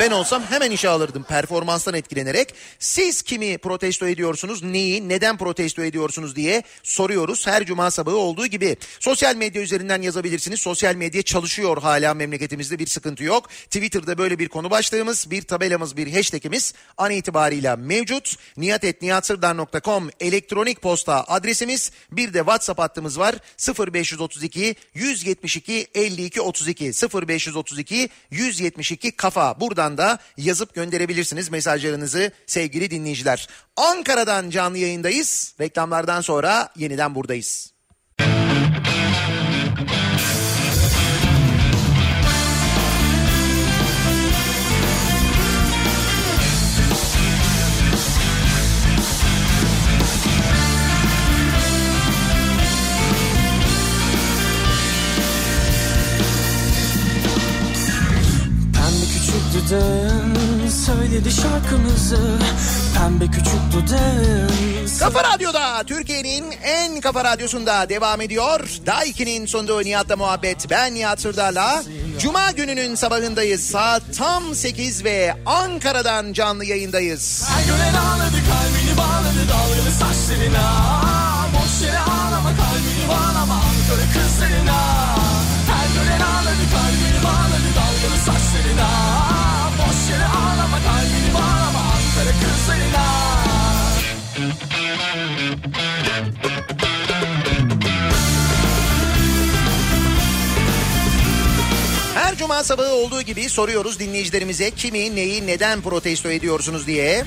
Ben olsam hemen işe alırdım performanstan etkilenerek. Siz kimi protesto ediyorsunuz, neyi, neden protesto ediyorsunuz diye soruyoruz. Her cuma sabahı olduğu gibi. Sosyal medya üzerinden yazabilirsiniz. Sosyal medya çalışıyor hala memleketimizde bir sıkıntı yok. Twitter'da böyle bir konu başlığımız, bir tabelamız, bir hashtagimiz an itibariyle mevcut. niyatetniyatsırdar.com elektronik posta adresimiz. Bir de WhatsApp hattımız var. 0532 172 52 32 0532 172 kafa. Buradan da yazıp gönderebilirsiniz mesajlarınızı sevgili dinleyiciler. Ankara'dan canlı yayındayız. Reklamlardan sonra yeniden buradayız. Söyledi şarkımızı Pembe küçük dudağın Kafa Radyo'da Türkiye'nin en kafa radyosunda devam ediyor. Daiki'nin sunduğu Nihat'la muhabbet. Ben Nihat Sırdar'la. Cuma gününün sabahındayız. Saat tam 8 ve Ankara'dan canlı yayındayız. Her gören ağladı kalbini bağladı dalgalı saçlarına Boş yere ağlama kalbini bağlama Ankara kızlarına cuma sabahı olduğu gibi soruyoruz dinleyicilerimize kimi, neyi, neden protesto ediyorsunuz diye.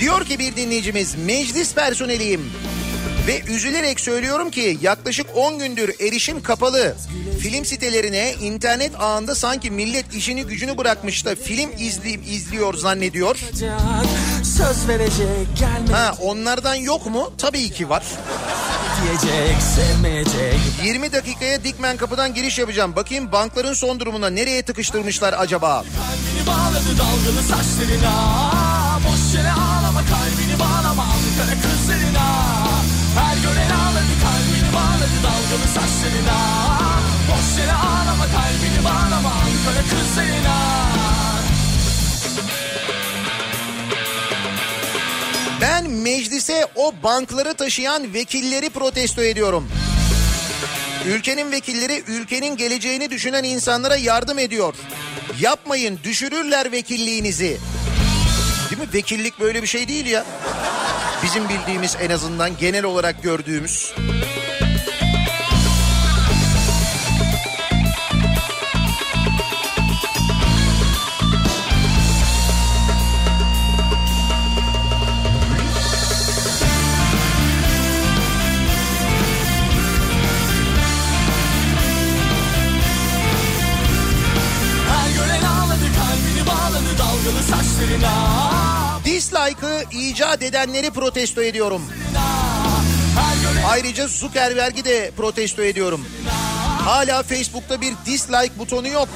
Diyor ki bir dinleyicimiz meclis personeliyim ve üzülerek söylüyorum ki yaklaşık 10 gündür erişim kapalı. Film sitelerine internet ağında sanki millet işini gücünü bırakmış da film izleyip izliyor zannediyor. Söz verecek Ha onlardan yok mu? Tabii ki var. Diyecek sevmeyecek. 20 dakikaya Dikmen kapıdan giriş yapacağım. Bakayım bankların son durumuna nereye tıkıştırmışlar acaba? Kalbini bağladı dalgalı saçlarına. Boş yere ağlama kalbini bağlama. Ankara kızlarına. Her gören ağladı kalbini bağladı dalgalı saçlarına. Boş yere ağlama kalbini bağlama. Ankara kızlarına meclise o bankları taşıyan vekilleri protesto ediyorum. Ülkenin vekilleri ülkenin geleceğini düşünen insanlara yardım ediyor. Yapmayın düşürürler vekilliğinizi. Değil mi? Vekillik böyle bir şey değil ya. Bizim bildiğimiz en azından genel olarak gördüğümüz. Saçlarına Dislike'ı icat edenleri protesto ediyorum. Ayrıca Zuckerberg'i de protesto ediyorum. Hala Facebook'ta bir dislike butonu yok.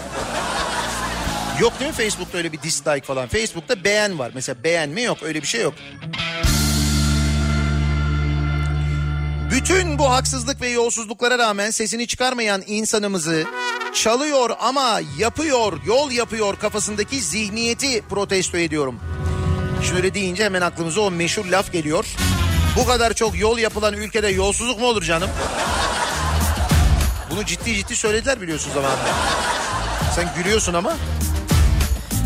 Yok değil mi Facebook'ta öyle bir dislike falan? Facebook'ta beğen var. Mesela beğenme yok öyle bir şey yok. Bütün bu haksızlık ve yolsuzluklara rağmen sesini çıkarmayan insanımızı çalıyor ama yapıyor, yol yapıyor kafasındaki zihniyeti protesto ediyorum. Şöyle deyince hemen aklımıza o meşhur laf geliyor. Bu kadar çok yol yapılan ülkede yolsuzluk mu olur canım? Bunu ciddi ciddi söylediler biliyorsun zamanında. Sen gülüyorsun ama.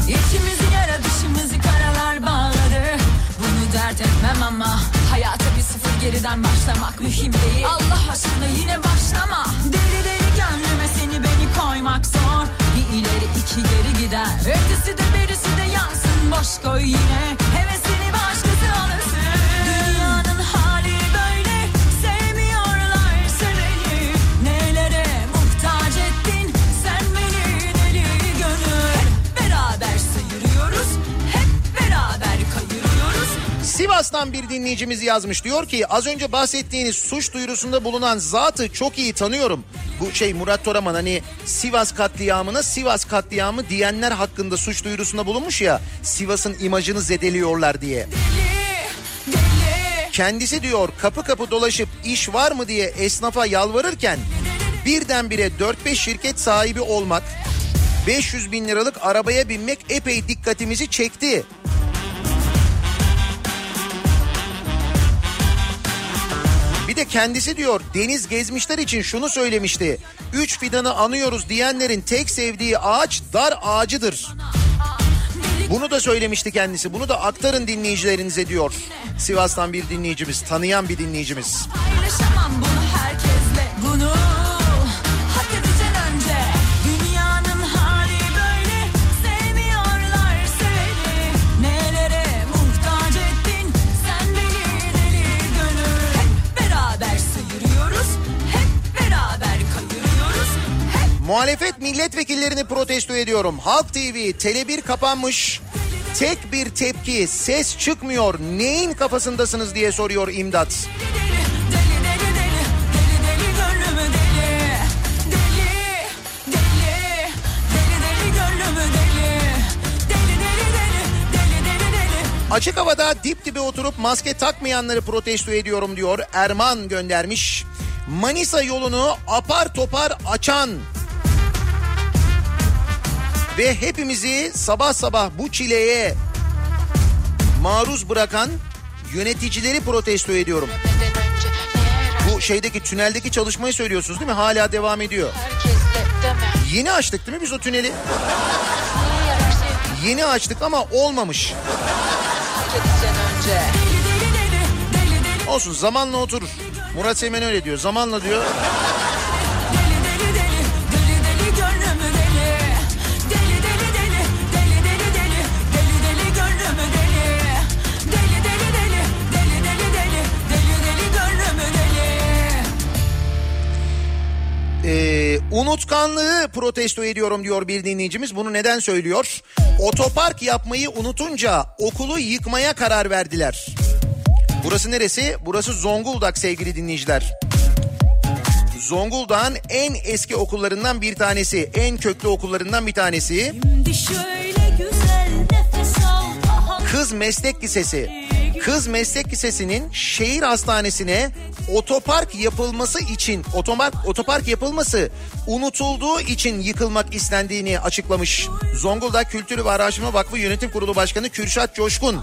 İçimizi yara dışımızı karalar bağladı Bunu dert etmem ama Hayata bir sıfır geriden başlamak mühim değil. Allah aşkına yine başlama. Deli deli gönlüme seni beni koymak zor. Bir ileri iki geri gider. Ötesi de berisi de yansın boş koy yine. Hevesini Sivas'tan bir dinleyicimiz yazmış. Diyor ki az önce bahsettiğiniz suç duyurusunda bulunan zatı çok iyi tanıyorum. Bu şey Murat Toraman hani Sivas katliamına Sivas katliamı diyenler hakkında suç duyurusunda bulunmuş ya. Sivas'ın imajını zedeliyorlar diye. Kendisi diyor kapı kapı dolaşıp iş var mı diye esnafa yalvarırken birdenbire 4-5 şirket sahibi olmak 500 bin liralık arabaya binmek epey dikkatimizi çekti. De kendisi diyor deniz gezmişler için şunu söylemişti. Üç fidanı anıyoruz diyenlerin tek sevdiği ağaç dar ağacıdır. Bunu da söylemişti kendisi. Bunu da aktarın dinleyicilerinize diyor. Sivas'tan bir dinleyicimiz, tanıyan bir dinleyicimiz. Paylaşamam bunu herkesle Bunu Muhalefet milletvekillerini protesto ediyorum. Halk TV, Tele1 kapanmış. Tek bir tepki, ses çıkmıyor. Neyin kafasındasınız diye soruyor imdat. Açık havada dip dibe oturup maske takmayanları protesto ediyorum diyor. Erman göndermiş. Manisa yolunu apar topar açan ve hepimizi sabah sabah bu çileye maruz bırakan yöneticileri protesto ediyorum. Bu şeydeki tüneldeki çalışmayı söylüyorsunuz değil mi? Hala devam ediyor. Yeni açtık değil mi biz o tüneli? Yeni açtık ama olmamış. Olsun zamanla oturur. Murat Seymen öyle diyor. Zamanla diyor. Ee, unutkanlığı protesto ediyorum diyor bir dinleyicimiz. Bunu neden söylüyor? Otopark yapmayı unutunca okulu yıkmaya karar verdiler. Burası neresi? Burası Zonguldak sevgili dinleyiciler. Zonguldak'ın en eski okullarından bir tanesi, en köklü okullarından bir tanesi. Kız Meslek Lisesi. Kız Meslek Lisesi'nin şehir hastanesine otopark yapılması için otopark otopark yapılması unutulduğu için yıkılmak istendiğini açıklamış. Zonguldak Kültür ve Araştırma Vakfı Yönetim Kurulu Başkanı Kürşat Coşkun.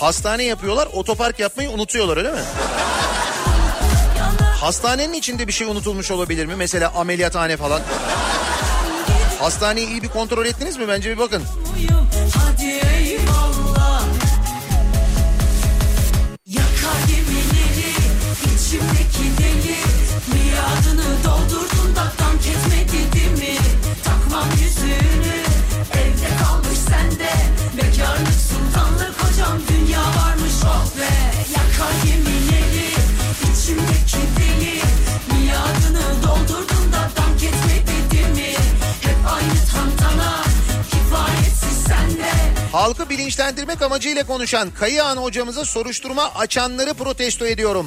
Hastane yapıyorlar, otopark yapmayı unutuyorlar öyle mi? Hastanenin içinde bir şey unutulmuş olabilir mi? Mesela ameliyathane falan. Hastaneyi iyi bir kontrol ettiniz mi? Bence bir bakın. Hadi İçimdeki deli Miadını doldurdun da dank etmedi değil mi? Takmam yüzüğünü Evde kalmış sende Bekarlık sultanlık hocam Dünya varmış oh be Yakar yeminleri İçimdeki deli Miadını doldurdun da dank etmedi değil mi? Hep aynı tantana Kifayetsiz sende Halkı bilinçlendirmek amacıyla konuşan Kayıhan hocamıza soruşturma açanları protesto ediyorum.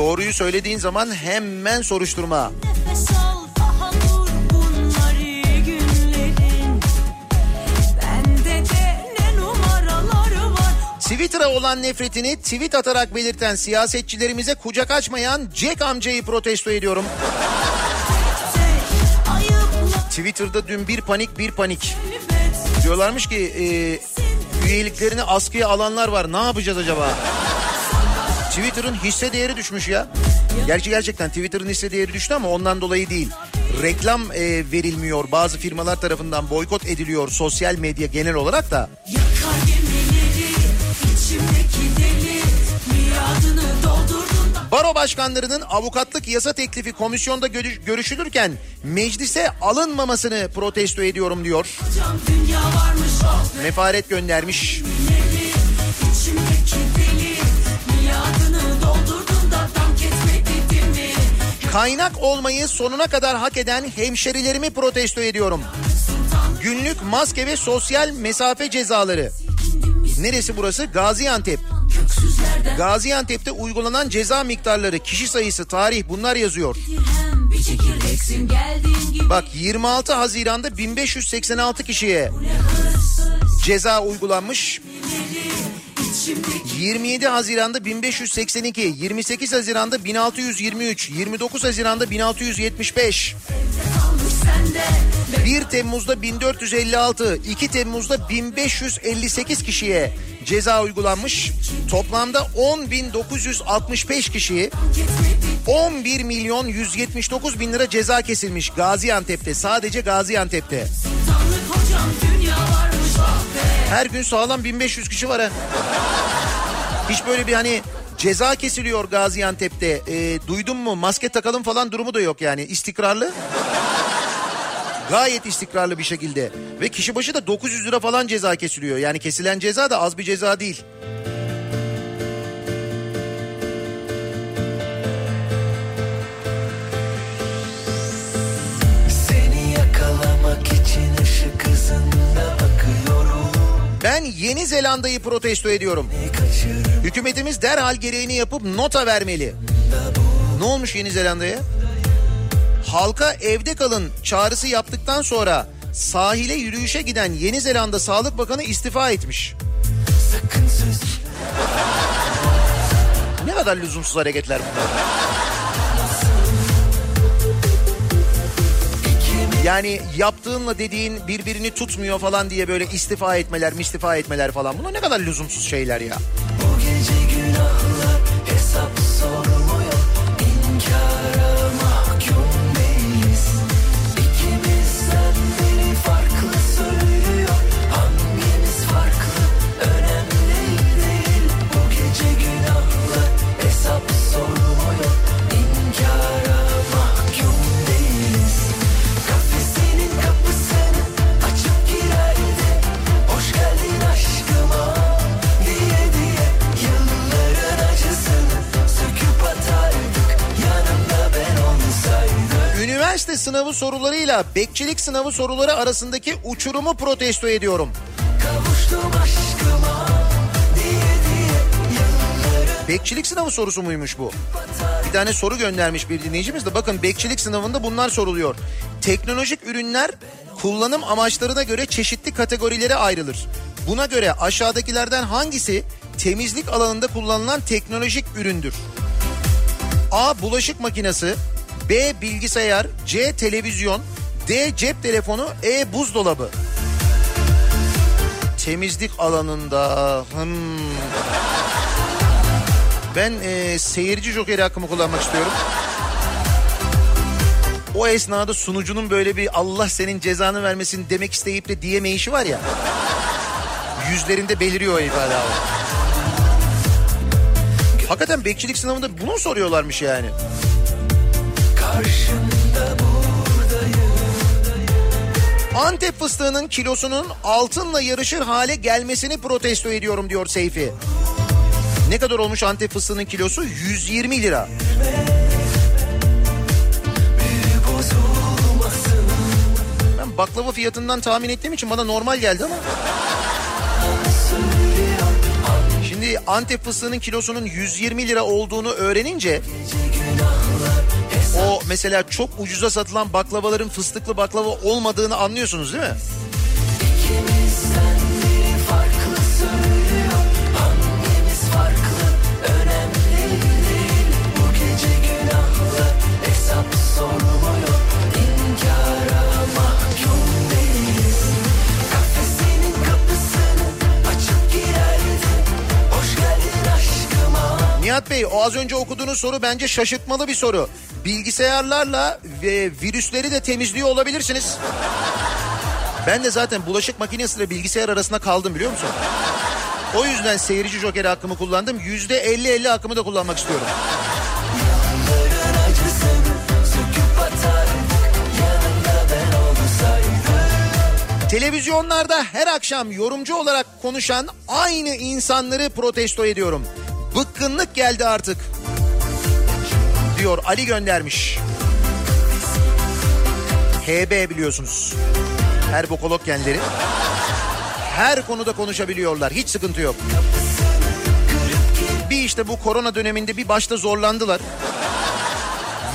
Doğruyu söylediğin zaman hemen soruşturma. Twitter'a olan nefretini tweet atarak belirten siyasetçilerimize kucak açmayan Jack amcayı protesto ediyorum. Twitter'da dün bir panik bir panik. Diyorlarmış ki e, üyeliklerini askıya alanlar var ne yapacağız acaba? Twitter'ın hisse değeri düşmüş ya. Gerçi gerçekten Twitter'ın hisse değeri düştü ama ondan dolayı değil. Reklam e, verilmiyor bazı firmalar tarafından boykot ediliyor sosyal medya genel olarak da. Baro başkanlarının avukatlık yasa teklifi komisyonda görüş- görüşülürken meclise alınmamasını protesto ediyorum diyor. Oh Mefaret göndermiş. Gemileri Kaynak olmayı sonuna kadar hak eden hemşerilerimi protesto ediyorum. Günlük maske ve sosyal mesafe cezaları. Neresi burası? Gaziantep. Gaziantep'te uygulanan ceza miktarları, kişi sayısı, tarih bunlar yazıyor. Bak 26 Haziran'da 1586 kişiye ceza uygulanmış. 27 Haziran'da 1582, 28 Haziran'da 1623, 29 Haziran'da 1675, kalmış sende 1 Temmuz'da 1456, 2 Temmuz'da 1558 kişiye ceza uygulanmış. Toplamda 10.965 kişi 11 milyon 179 bin lira ceza kesilmiş Gaziantep'te sadece Gaziantep'te. Tanrı Her gün sağlam 1500 kişi var ha. Hiç böyle bir hani ceza kesiliyor Gaziantep'te. E, duydun mu maske takalım falan durumu da yok yani istikrarlı. Gayet istikrarlı bir şekilde. Ve kişi başı da 900 lira falan ceza kesiliyor. Yani kesilen ceza da az bir ceza değil. Seni yakalamak için ışık hızında Ben Yeni Zelanda'yı protesto ediyorum. Hükümetimiz derhal gereğini yapıp nota vermeli. Ne olmuş Yeni Zelanda'ya? Halka evde kalın çağrısı yaptıktan sonra sahile yürüyüşe giden Yeni Zelanda Sağlık Bakanı istifa etmiş. Ne kadar lüzumsuz hareketler bunlar. Yani yaptığınla dediğin birbirini tutmuyor falan diye böyle istifa etmeler, mistifa etmeler falan. Bunlar ne kadar lüzumsuz şeyler ya. Bu gece günahlar hesap sormuyor İnkara Üniversite sınavı sorularıyla bekçilik sınavı soruları arasındaki uçurumu protesto ediyorum. Aşkıma diye diye Bekçilik sınavı sorusu muymuş bu? Bir tane soru göndermiş bir dinleyicimiz de bakın bekçilik sınavında bunlar soruluyor. Teknolojik ürünler kullanım amaçlarına göre çeşitli kategorilere ayrılır. Buna göre aşağıdakilerden hangisi temizlik alanında kullanılan teknolojik üründür? A. Bulaşık makinesi B. Bilgisayar C. Televizyon D. Cep telefonu E. Buzdolabı Temizlik alanında hmm. Ben e, seyirci jokeri hakkımı kullanmak istiyorum. o esnada sunucunun böyle bir Allah senin cezanı vermesin demek isteyip de diyemeyişi var ya. Yüzlerinde beliriyor o ifade abi. Hakikaten bekçilik sınavında bunu soruyorlarmış yani? Antep fıstığının kilosunun altınla yarışır hale gelmesini protesto ediyorum diyor Seyfi. Ne kadar olmuş Antep fıstığının kilosu? 120 lira. Ben baklava fiyatından tahmin ettiğim için bana normal geldi ama. Şimdi Antep fıstığının kilosunun 120 lira olduğunu öğrenince mesela çok ucuza satılan baklavaların fıstıklı baklava olmadığını anlıyorsunuz değil mi? Nihat Bey o az önce okuduğunuz soru bence şaşırtmalı bir soru. Bilgisayarlarla ve virüsleri de temizliyor olabilirsiniz. Ben de zaten bulaşık makinesiyle bilgisayar arasında kaldım biliyor musun? O yüzden seyirci jokeri hakkımı kullandım. Yüzde 50-50 hakkımı da kullanmak istiyorum. Televizyonlarda her akşam yorumcu olarak konuşan aynı insanları protesto ediyorum. Bıkkınlık geldi artık. Diyor Ali göndermiş. HB biliyorsunuz. Her bokolog kendileri. Her konuda konuşabiliyorlar. Hiç sıkıntı yok. Bir işte bu korona döneminde bir başta zorlandılar.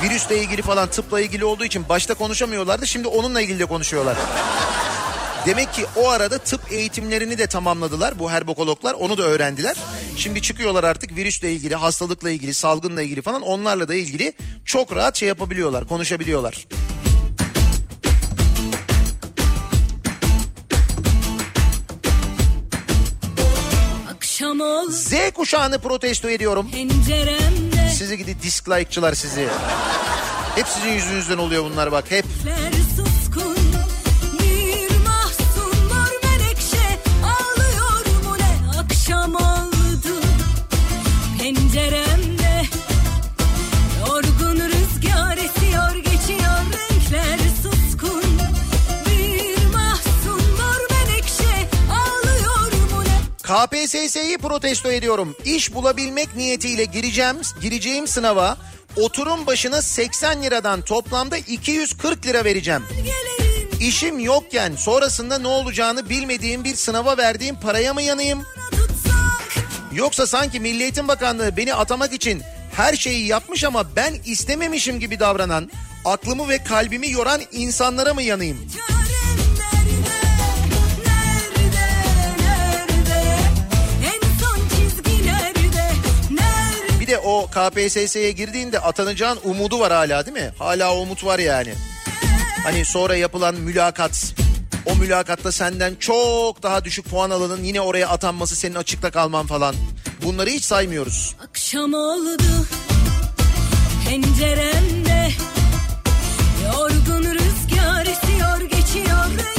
Virüsle ilgili falan tıpla ilgili olduğu için başta konuşamıyorlardı. Şimdi onunla ilgili de konuşuyorlar. Demek ki o arada tıp eğitimlerini de tamamladılar bu herbokologlar onu da öğrendiler. Şimdi çıkıyorlar artık virüsle ilgili, hastalıkla ilgili, salgınla ilgili falan onlarla da ilgili çok rahat şey yapabiliyorlar, konuşabiliyorlar. Akşam ol Z kuşağını protesto ediyorum. Sizi gidi disklike'çılar sizi. Hep sizin yüzünüzden oluyor bunlar bak hep. KPSS'yi protesto ediyorum. İş bulabilmek niyetiyle gireceğim gireceğim sınava oturum başına 80 liradan toplamda 240 lira vereceğim. İşim yokken sonrasında ne olacağını bilmediğim bir sınava verdiğim paraya mı yanayım? Yoksa sanki Milli Eğitim Bakanlığı beni atamak için her şeyi yapmış ama ben istememişim gibi davranan, aklımı ve kalbimi yoran insanlara mı yanayım? Çarem Bir de o KPSS'ye girdiğinde atanacağın umudu var hala değil mi? Hala umut var yani. Hani sonra yapılan mülakat. O mülakatta senden çok daha düşük puan alanın yine oraya atanması senin açıkta kalman falan. Bunları hiç saymıyoruz. Akşam oldu penceremde Yorgun rüzgar esiyor geçiyor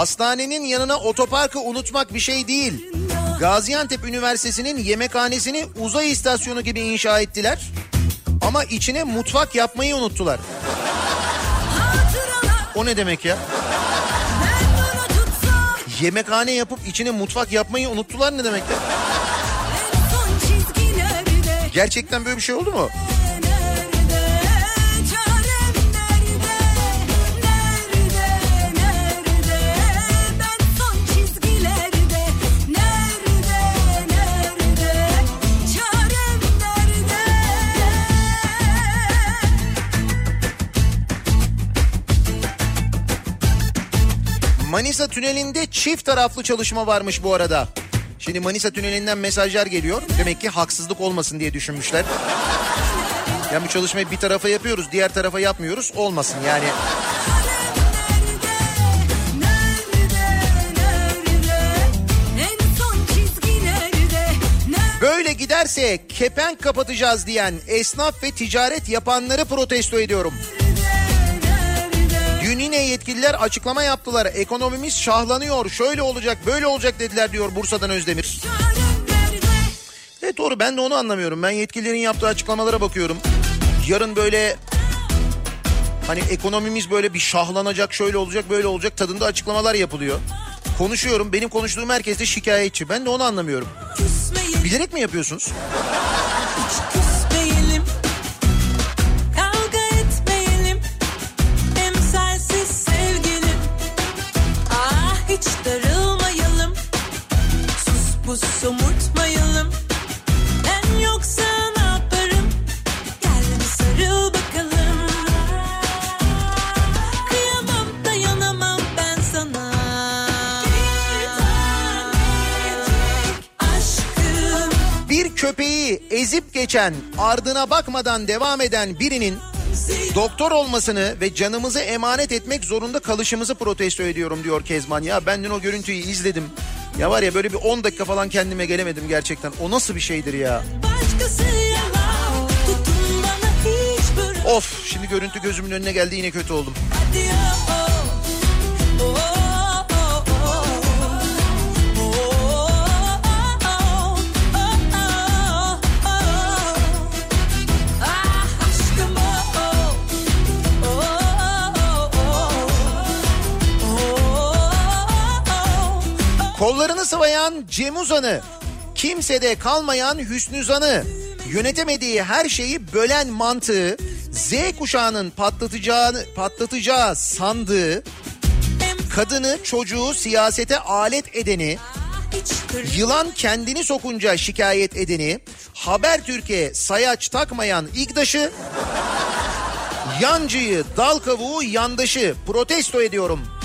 Hastanenin yanına otoparkı unutmak bir şey değil. Gaziantep Üniversitesi'nin yemekhanesini uzay istasyonu gibi inşa ettiler. Ama içine mutfak yapmayı unuttular. O ne demek ya? Yemekhane yapıp içine mutfak yapmayı unuttular ne demek ya? Gerçekten böyle bir şey oldu mu? Manisa tünelinde çift taraflı çalışma varmış bu arada. Şimdi Manisa Tüneli'nden mesajlar geliyor. Demek ki haksızlık olmasın diye düşünmüşler. Yani bu çalışmayı bir tarafa yapıyoruz, diğer tarafa yapmıyoruz. Olmasın yani. Böyle giderse kepenk kapatacağız diyen esnaf ve ticaret yapanları protesto ediyorum. Dün yine yetkililer açıklama yaptılar. Ekonomimiz şahlanıyor. Şöyle olacak, böyle olacak dediler diyor Bursa'dan Özdemir. Evet doğru ben de onu anlamıyorum. Ben yetkililerin yaptığı açıklamalara bakıyorum. Yarın böyle hani ekonomimiz böyle bir şahlanacak, şöyle olacak, böyle olacak tadında açıklamalar yapılıyor. Konuşuyorum. Benim konuştuğum herkes de şikayetçi. Ben de onu anlamıyorum. Bilerek mi yapıyorsunuz? Ezip geçen, ardına bakmadan devam eden birinin doktor olmasını ve canımızı emanet etmek zorunda kalışımızı protesto ediyorum diyor Kezban. Ya ben dün o görüntüyü izledim. Ya var ya böyle bir 10 dakika falan kendime gelemedim gerçekten. O nasıl bir şeydir ya? Yalan Of şimdi görüntü gözümün önüne geldi yine kötü oldum. Hadi oh, oh, oh, Kollarını sıvayan Cem Uzan'ı, kimsede kalmayan Hüsnü Zan'ı, yönetemediği her şeyi bölen mantığı, Z kuşağının patlatacağını, patlatacağı sandığı, kadını çocuğu siyasete alet edeni, yılan kendini sokunca şikayet edeni, Haber Türkiye sayaç takmayan İgdaş'ı, yancıyı, dal kavuğu, yandaşı protesto ediyorum.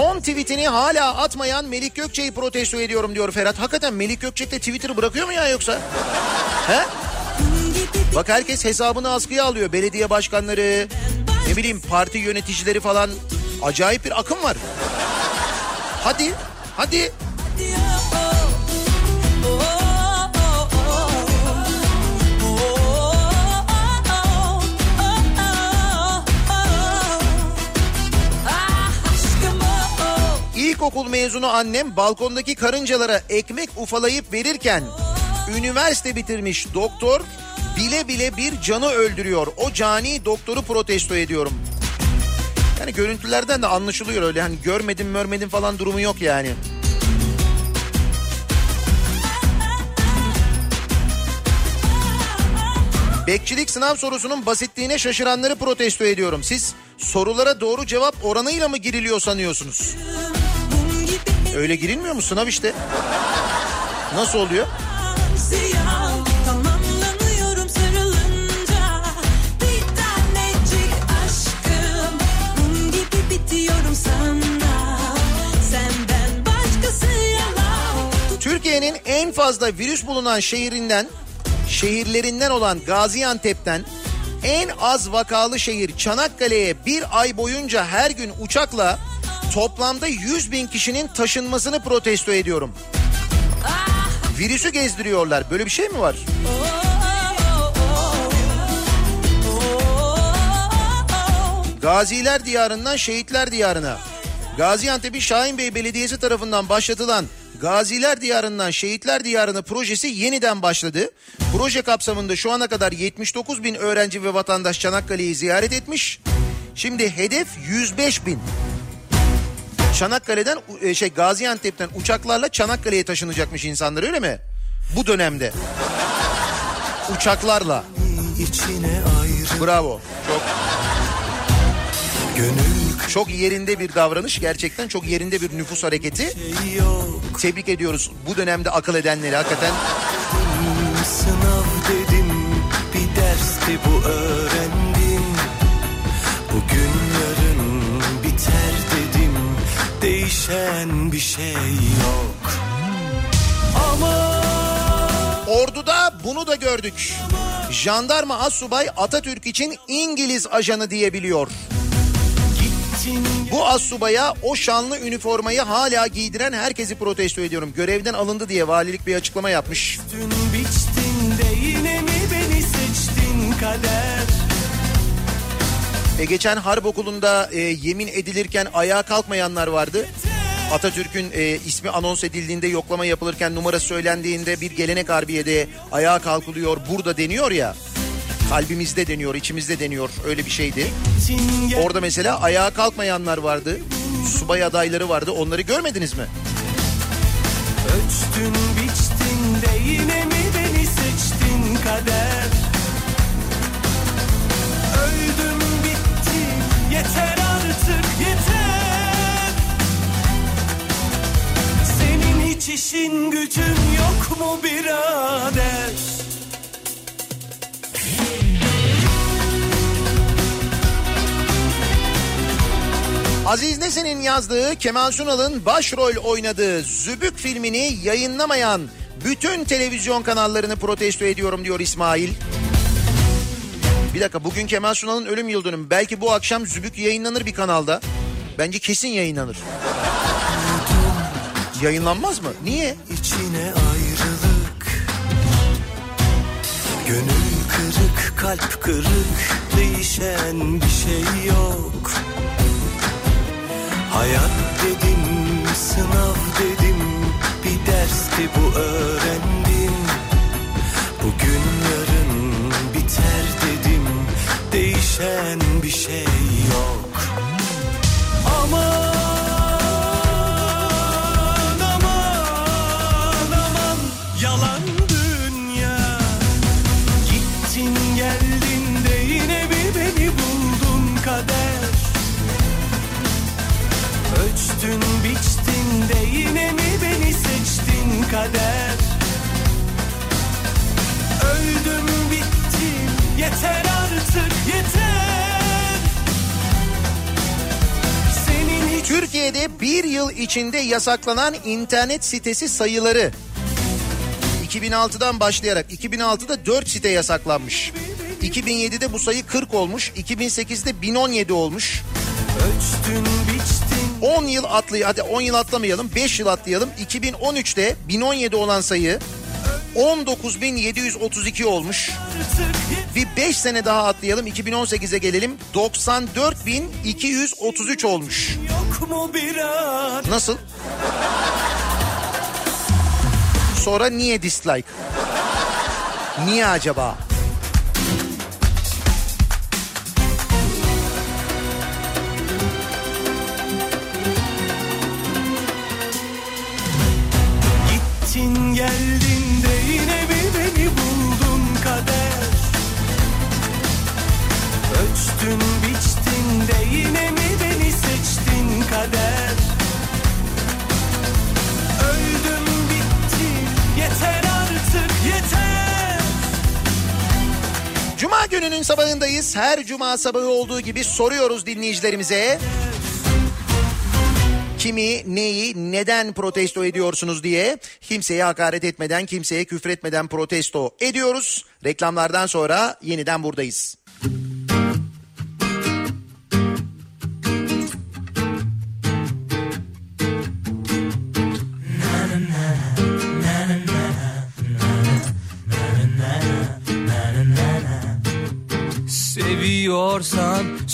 Son tweetini hala atmayan Melik Gökçe'yi protesto ediyorum diyor Ferhat. Hakikaten Melik Gökçek de Twitter'ı bırakıyor mu ya yoksa? He? Bak herkes hesabını askıya alıyor. Belediye başkanları, ne bileyim parti yöneticileri falan. Acayip bir akım var. Hadi, hadi. diyor İlkokul mezunu annem balkondaki karıncalara ekmek ufalayıp verirken üniversite bitirmiş doktor bile bile bir canı öldürüyor. O cani doktoru protesto ediyorum. Yani görüntülerden de anlaşılıyor öyle hani görmedim görmedim falan durumu yok yani. Bekçilik sınav sorusunun basitliğine şaşıranları protesto ediyorum. Siz sorulara doğru cevap oranıyla mı giriliyor sanıyorsunuz? Öyle girilmiyor mu sınav işte? Nasıl oluyor? Türkiye'nin en fazla virüs bulunan şehrinden, şehirlerinden olan Gaziantep'ten en az vakalı şehir Çanakkale'ye bir ay boyunca her gün uçakla toplamda 100 bin kişinin taşınmasını protesto ediyorum. Virüsü gezdiriyorlar. Böyle bir şey mi var? Gaziler diyarından şehitler diyarına. Gaziantep'in Şahinbey Belediyesi tarafından başlatılan Gaziler Diyarı'ndan Şehitler Diyarı'nı projesi yeniden başladı. Proje kapsamında şu ana kadar 79 bin öğrenci ve vatandaş Çanakkale'yi ziyaret etmiş. Şimdi hedef 105 bin. Çanakkale'den e, şey Gaziantep'ten uçaklarla Çanakkale'ye taşınacakmış insanlar öyle mi? Bu dönemde. Uçaklarla. Bravo. Çok gönül çok yerinde bir davranış. Gerçekten çok yerinde bir nüfus hareketi. yok Tebrik ediyoruz bu dönemde akıl edenleri hakikaten. sınav dedim bir dersti bu öğrendim Bugün değişen bir şey yok Ama Ordu'da bunu da gördük. Jandarma assubay Atatürk için İngiliz ajanı diyebiliyor. Bu assubaya o şanlı üniformayı hala giydiren herkesi protesto ediyorum. Görevden alındı diye valilik bir açıklama yapmış. Dün biçtin de yine mi beni seçtin kader E geçen harp okulunda e, yemin edilirken ayağa kalkmayanlar vardı. Atatürk'ün e, ismi anons edildiğinde yoklama yapılırken numara söylendiğinde bir gelenek harbiyede ayağa kalkılıyor burada deniyor ya. Kalbimizde deniyor, içimizde deniyor öyle bir şeydi. Orada mesela ayağa kalkmayanlar vardı. Subay adayları vardı. Onları görmediniz mi? Ölçtün biçtin de yine mi beni seçtin kader işin gücün yok mu birader Aziz Nesin'in yazdığı Kemal Sunal'ın başrol oynadığı Zübük filmini yayınlamayan bütün televizyon kanallarını protesto ediyorum diyor İsmail. Bir dakika bugün Kemal Sunal'ın ölüm yıl dönümü. Belki bu akşam Zübük yayınlanır bir kanalda. Bence kesin yayınlanır. Yayınlanmaz mı? Niye? İçine ayrılık. Gönül kırık kalp kırık. Değişen bir şey yok. Hayat dedim sınav dedim. Bir dersti bu öğrendim. Bugün yarın biter dedim. Değişen bir şey yok kader Öldüm bittim yeter artık yeter Senin hiç Türkiye'de bir yıl içinde yasaklanan internet sitesi sayıları 2006'dan başlayarak 2006'da 4 site yasaklanmış. 2007'de bu sayı 40 olmuş. 2008'de 1017 olmuş. ölçtün biçtin 10 yıl atlay hadi 10 yıl atlamayalım 5 yıl atlayalım. 2013'te 1017 olan sayı 19.732 olmuş. Bir 5 sene daha atlayalım 2018'e gelelim 94.233 olmuş. Nasıl? Sonra niye dislike? Niye acaba? Kader Öldüm bittim yeter artık yeter Cuma gününün sabahındayız. Her cuma sabahı olduğu gibi soruyoruz dinleyicilerimize. Kimi, neyi, neden protesto ediyorsunuz diye kimseye hakaret etmeden, kimseye küfretmeden protesto ediyoruz. Reklamlardan sonra yeniden buradayız. Seviyorsan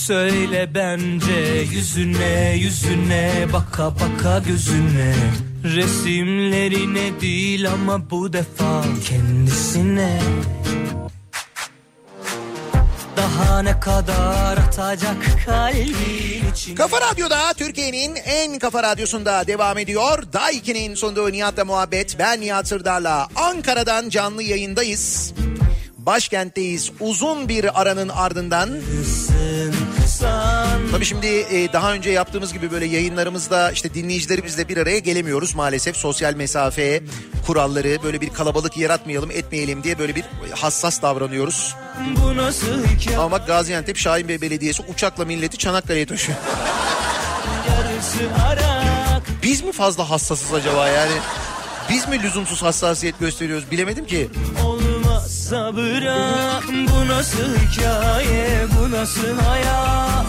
söyle bence yüzüne yüzüne baka baka gözüne Resimlerine değil ama bu defa kendisine Daha ne kadar atacak kalbin için Kafa Radyo'da Türkiye'nin en kafa radyosunda devam ediyor. Daiki'nin sunduğu Nihat'la muhabbet. Ben Nihat Sırdar'la Ankara'dan canlı yayındayız. Başkentteyiz. Uzun bir aranın ardından. san Tabii şimdi e, daha önce yaptığımız gibi böyle yayınlarımızda işte dinleyicilerimizle bir araya gelemiyoruz maalesef. Sosyal mesafe kuralları böyle bir kalabalık yaratmayalım etmeyelim diye böyle bir hassas davranıyoruz. Ama Gaziantep Şahinbey Belediyesi uçakla milleti Çanakkale'ye taşıyor. Biz mi fazla hassasız acaba yani? Biz mi lüzumsuz hassasiyet gösteriyoruz bilemedim ki. Olmazsa bırak Bu nasıl hikaye Bu nasıl hayat?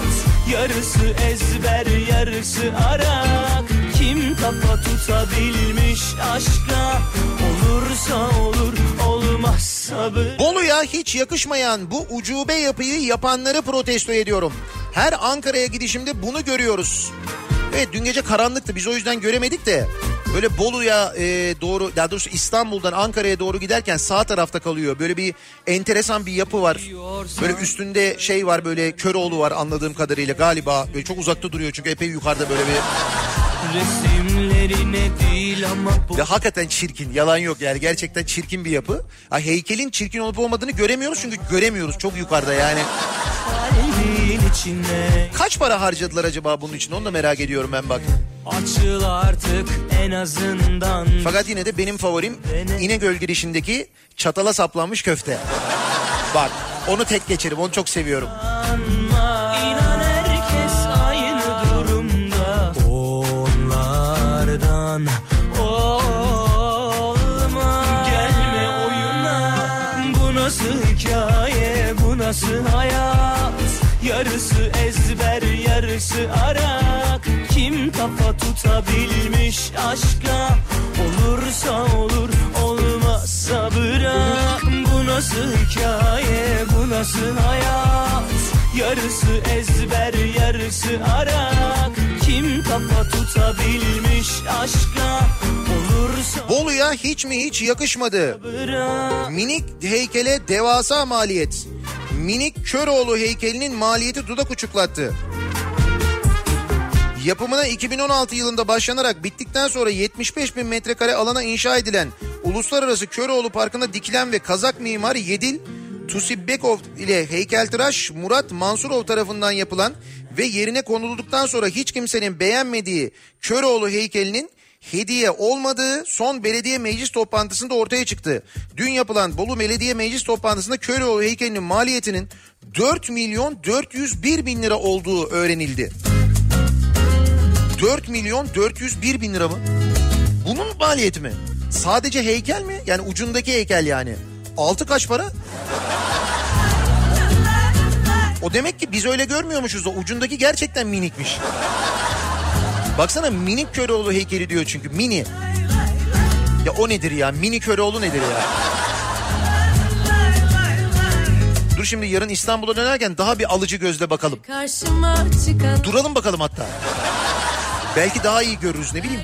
Yarısı ezber yarısı arak. Kim kafa tutabilmiş aşka? Olursa olur olmazsa bırak Bolu'ya hiç yakışmayan bu ucube yapıyı yapanları protesto ediyorum. Her Ankara'ya gidişimde bunu görüyoruz. Evet dün gece karanlıktı biz o yüzden göremedik de böyle Bolu'ya e, doğru daha doğrusu İstanbul'dan Ankara'ya doğru giderken sağ tarafta kalıyor. Böyle bir enteresan bir yapı var. Böyle üstünde şey var böyle Köroğlu var anladığım kadarıyla galiba. Böyle çok uzakta duruyor çünkü epey yukarıda böyle bir Resimlerine değil ama bu Ve hakikaten çirkin yalan yok yani gerçekten çirkin bir yapı. Ha, heykelin çirkin olup olmadığını göremiyoruz çünkü göremiyoruz çok yukarıda yani. İçine Kaç para harcadılar acaba bunun için onu da merak ediyorum ben bak. Açıl artık en azından Fakat yine de benim favorim İnegöl girişindeki çatala saplanmış köfte. Bak onu tek geçerim onu çok seviyorum. İnan herkes aynı durumda Onlardan yarısı arak Kim kafa tutabilmiş aşka Olursa olur olmazsa bırak Bu nasıl hikaye bu nasıl hayat Yarısı ezber yarısı arak Kim kafa tutabilmiş aşka Olursa Bolu'ya hiç mi hiç yakışmadı. bırak Minik heykele devasa maliyet. Minik Köroğlu heykelinin maliyeti dudak uçuklattı. Yapımına 2016 yılında başlanarak bittikten sonra 75 bin metrekare alana inşa edilen Uluslararası Köroğlu Parkı'nda dikilen ve Kazak mimar Yedil Tusibbekov ile heykeltıraş Murat Mansurov tarafından yapılan ve yerine konulduktan sonra hiç kimsenin beğenmediği Köroğlu heykelinin hediye olmadığı son belediye meclis toplantısında ortaya çıktı. Dün yapılan Bolu Belediye Meclis toplantısında Köroğlu heykelinin maliyetinin 4 milyon 401 bin lira olduğu öğrenildi. 4 milyon 401 bin lira mı? Bunun maliyeti mi? Sadece heykel mi? Yani ucundaki heykel yani. Altı kaç para? O demek ki biz öyle görmüyormuşuz. O ucundaki gerçekten minikmiş. Baksana minik Köroğlu heykeli diyor çünkü mini. Ya o nedir ya? Mini Köroğlu nedir ya? Dur şimdi yarın İstanbul'a dönerken daha bir alıcı gözle bakalım. Duralım bakalım hatta. Belki daha iyi görürüz ne bileyim.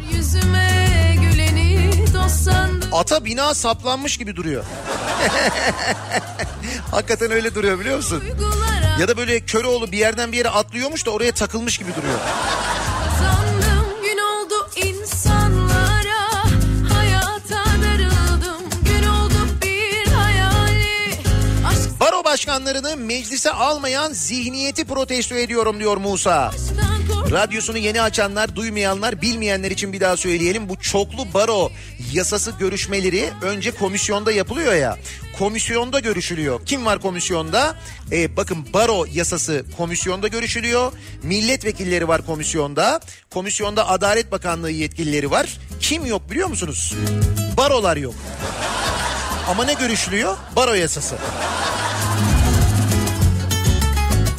Ata bina saplanmış gibi duruyor. Hakikaten öyle duruyor biliyor musun? Ya da böyle Köroğlu bir yerden bir yere atlıyormuş da oraya takılmış gibi duruyor. Baro başkanlarını meclise almayan zihniyeti protesto ediyorum diyor Musa. kork Radyosunu yeni açanlar, duymayanlar, bilmeyenler için bir daha söyleyelim. Bu çoklu baro yasası görüşmeleri önce komisyonda yapılıyor ya. Komisyonda görüşülüyor. Kim var komisyonda? Ee, bakın baro yasası komisyonda görüşülüyor. Milletvekilleri var komisyonda. Komisyonda Adalet Bakanlığı yetkilileri var. Kim yok biliyor musunuz? Barolar yok. Ama ne görüşülüyor? Baro yasası.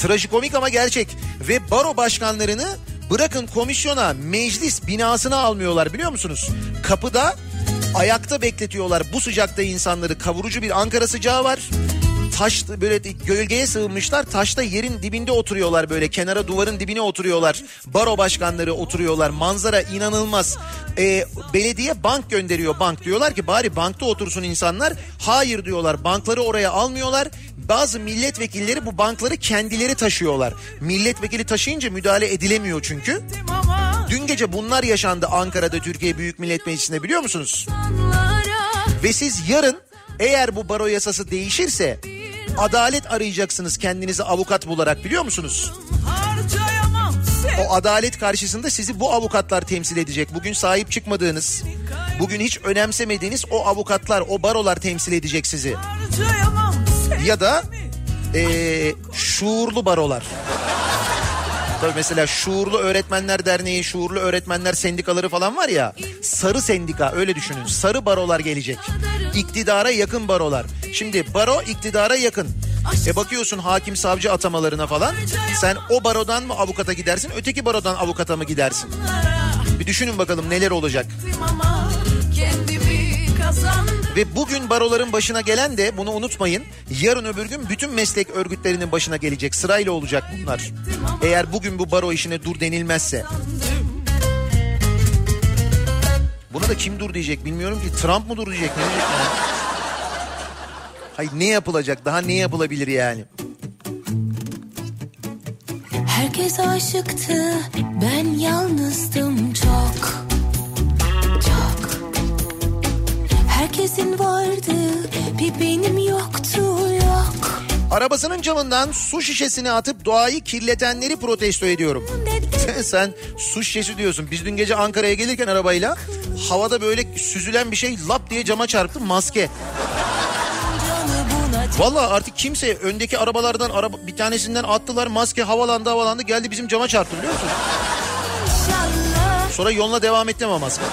Trajikomik ama gerçek. Ve baro başkanlarını bırakın komisyona meclis binasına almıyorlar biliyor musunuz? Kapıda ayakta bekletiyorlar bu sıcakta insanları. Kavurucu bir Ankara sıcağı var. Taş böyle gölgeye sığınmışlar. Taşta yerin dibinde oturuyorlar böyle. Kenara duvarın dibine oturuyorlar. Baro başkanları oturuyorlar. Manzara inanılmaz. Ee, belediye bank gönderiyor bank. Diyorlar ki bari bankta otursun insanlar. Hayır diyorlar. Bankları oraya almıyorlar. Bazı milletvekilleri bu bankları kendileri taşıyorlar. Milletvekili taşıyınca müdahale edilemiyor çünkü. Dün gece bunlar yaşandı Ankara'da Türkiye Büyük Millet Meclisi'nde biliyor musunuz? Ve siz yarın eğer bu baro yasası değişirse adalet arayacaksınız kendinizi avukat bularak biliyor musunuz? O adalet karşısında sizi bu avukatlar temsil edecek. Bugün sahip çıkmadığınız, Bugün hiç önemsemediğiniz o avukatlar, o barolar temsil edecek sizi. Ya da eee, şuurlu barolar. Tabii mesela Şuurlu Öğretmenler Derneği, Şuurlu Öğretmenler Sendikaları falan var ya. Sarı sendika öyle düşünün. Sarı barolar gelecek. İktidara yakın barolar. Şimdi baro iktidara yakın. E bakıyorsun hakim savcı atamalarına falan. Sen o barodan mı avukata gidersin, öteki barodan avukata mı gidersin? Bir düşünün bakalım neler olacak. kendimi kazandım. Ve bugün baroların başına gelen de bunu unutmayın. Yarın öbür gün bütün meslek örgütlerinin başına gelecek. Sırayla olacak bunlar. Eğer bugün bu baro işine dur denilmezse. Buna da kim dur diyecek bilmiyorum ki. Trump mı dur diyecek ne diyecek? Hayır ne yapılacak? Daha ne yapılabilir yani? Herkes aşıktı, ben yalnızdım. Çok. Herkesin vardı, bir benim yoktu yok. Arabasının camından su şişesini atıp doğayı kirletenleri protesto ediyorum. Sen su şişesi diyorsun. Biz dün gece Ankara'ya gelirken arabayla havada böyle süzülen bir şey lap diye cama çarptı maske. Valla artık kimse öndeki arabalardan araba, bir tanesinden attılar maske havalandı havalandı geldi bizim cama çarptı biliyor musun? Sonra yoluna devam ettim ama maske.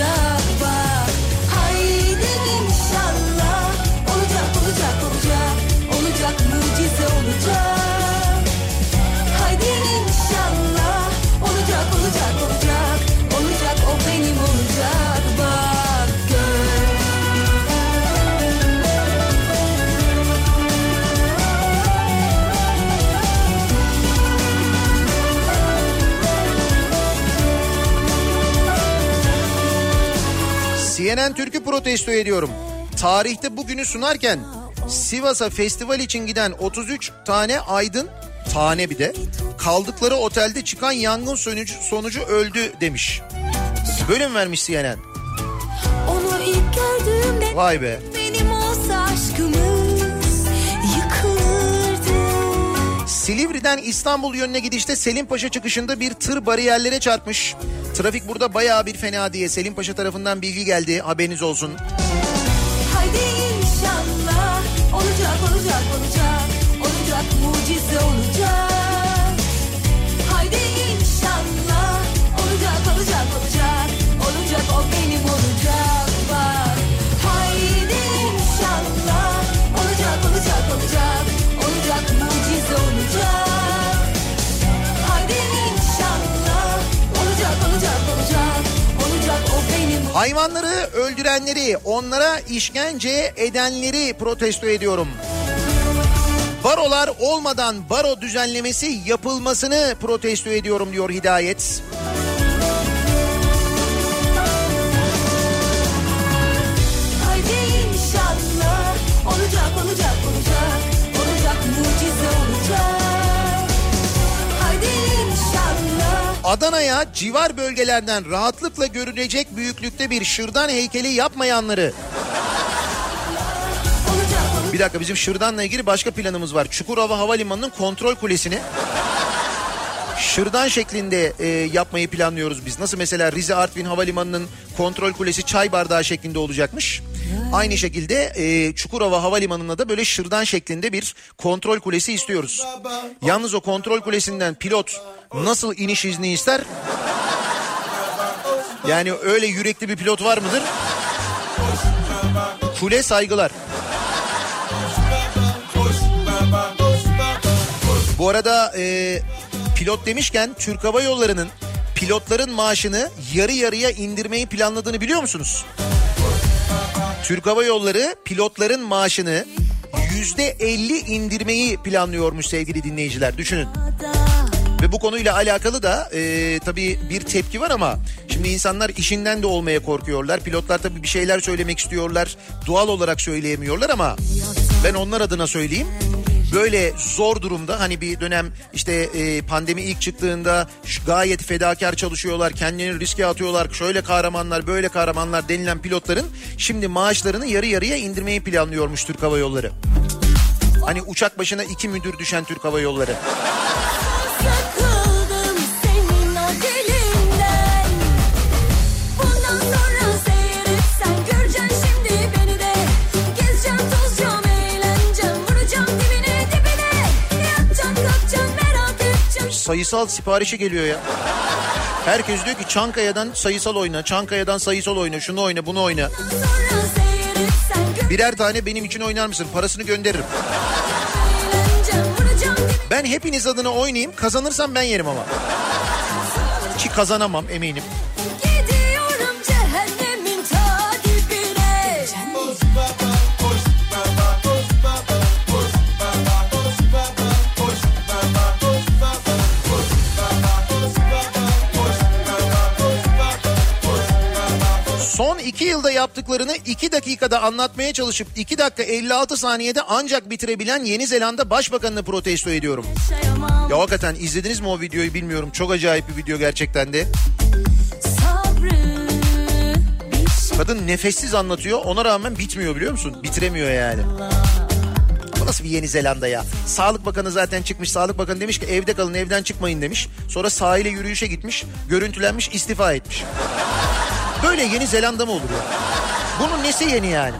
Benim CNN Türk'ü protesto ediyorum. Tarihte bugünü sunarken Sivas'a festival için giden 33 tane aydın tane bir de kaldıkları otelde çıkan yangın sonucu, sonucu öldü demiş. Böyle mi vermiş CNN? Onu ilk gördüğümde Vay be. benim olsa aşkımız yıkılırdı. Silivri'den İstanbul yönüne gidişte Selimpaşa çıkışında bir tır bariyerlere çarpmış. Trafik burada bayağı bir fena diye Selimpaşa tarafından bilgi geldi haberiniz olsun. Haydi Hayvanları öldürenleri, onlara işkence edenleri protesto ediyorum. Barolar olmadan baro düzenlemesi yapılmasını protesto ediyorum diyor Hidayet. Haydi Adana'ya civar bölgelerden rahatlıkla görülecek büyüklükte bir şırdan heykeli yapmayanları. Bir dakika bizim şırdanla ilgili başka planımız var. Çukurova Havalimanı'nın kontrol kulesini şırdan şeklinde e, yapmayı planlıyoruz biz. Nasıl mesela Rize Artvin Havalimanı'nın kontrol kulesi çay bardağı şeklinde olacakmış. Aynı şekilde e, Çukurova Havalimanı'na da böyle şırdan şeklinde bir kontrol kulesi istiyoruz. Yalnız o kontrol kulesinden pilot nasıl iniş izni ister? Yani öyle yürekli bir pilot var mıdır? Kule saygılar. Bu arada e, pilot demişken Türk Hava Yolları'nın pilotların maaşını yarı yarıya indirmeyi planladığını biliyor musunuz? Türk Hava Yolları pilotların maaşını yüzde elli indirmeyi planlıyormuş sevgili dinleyiciler düşünün. Ve bu konuyla alakalı da e, tabii bir tepki var ama şimdi insanlar işinden de olmaya korkuyorlar. Pilotlar tabii bir şeyler söylemek istiyorlar. Doğal olarak söyleyemiyorlar ama ben onlar adına söyleyeyim. Böyle zor durumda hani bir dönem işte e, pandemi ilk çıktığında gayet fedakar çalışıyorlar. Kendilerini riske atıyorlar. Şöyle kahramanlar böyle kahramanlar denilen pilotların şimdi maaşlarını yarı yarıya indirmeyi planlıyormuş Türk Hava Yolları. Hani uçak başına iki müdür düşen Türk Hava Yolları. Sayısal siparişi geliyor ya. Herkes diyor ki Çankaya'dan sayısal oyna, Çankaya'dan sayısal oyna, şunu oyna, bunu oyna. Birer tane benim için oynar mısın? Parasını gönderirim. Ben hepiniz adına oynayayım. Kazanırsam ben yerim ama. Ki kazanamam eminim. 2 yılda yaptıklarını 2 dakikada anlatmaya çalışıp 2 dakika 56 saniyede ancak bitirebilen Yeni Zelanda Başbakanını protesto ediyorum. Ya hakikaten izlediniz mi o videoyu bilmiyorum. Çok acayip bir video gerçekten de. Kadın nefessiz anlatıyor ona rağmen bitmiyor biliyor musun? Bitiremiyor yani. Bu nasıl bir Yeni Zelanda ya? Sağlık Bakanı zaten çıkmış. Sağlık Bakanı demiş ki evde kalın evden çıkmayın demiş. Sonra sahile yürüyüşe gitmiş. Görüntülenmiş istifa etmiş. Böyle Yeni Zelanda mı olur ya? Bunun nesi yeni yani?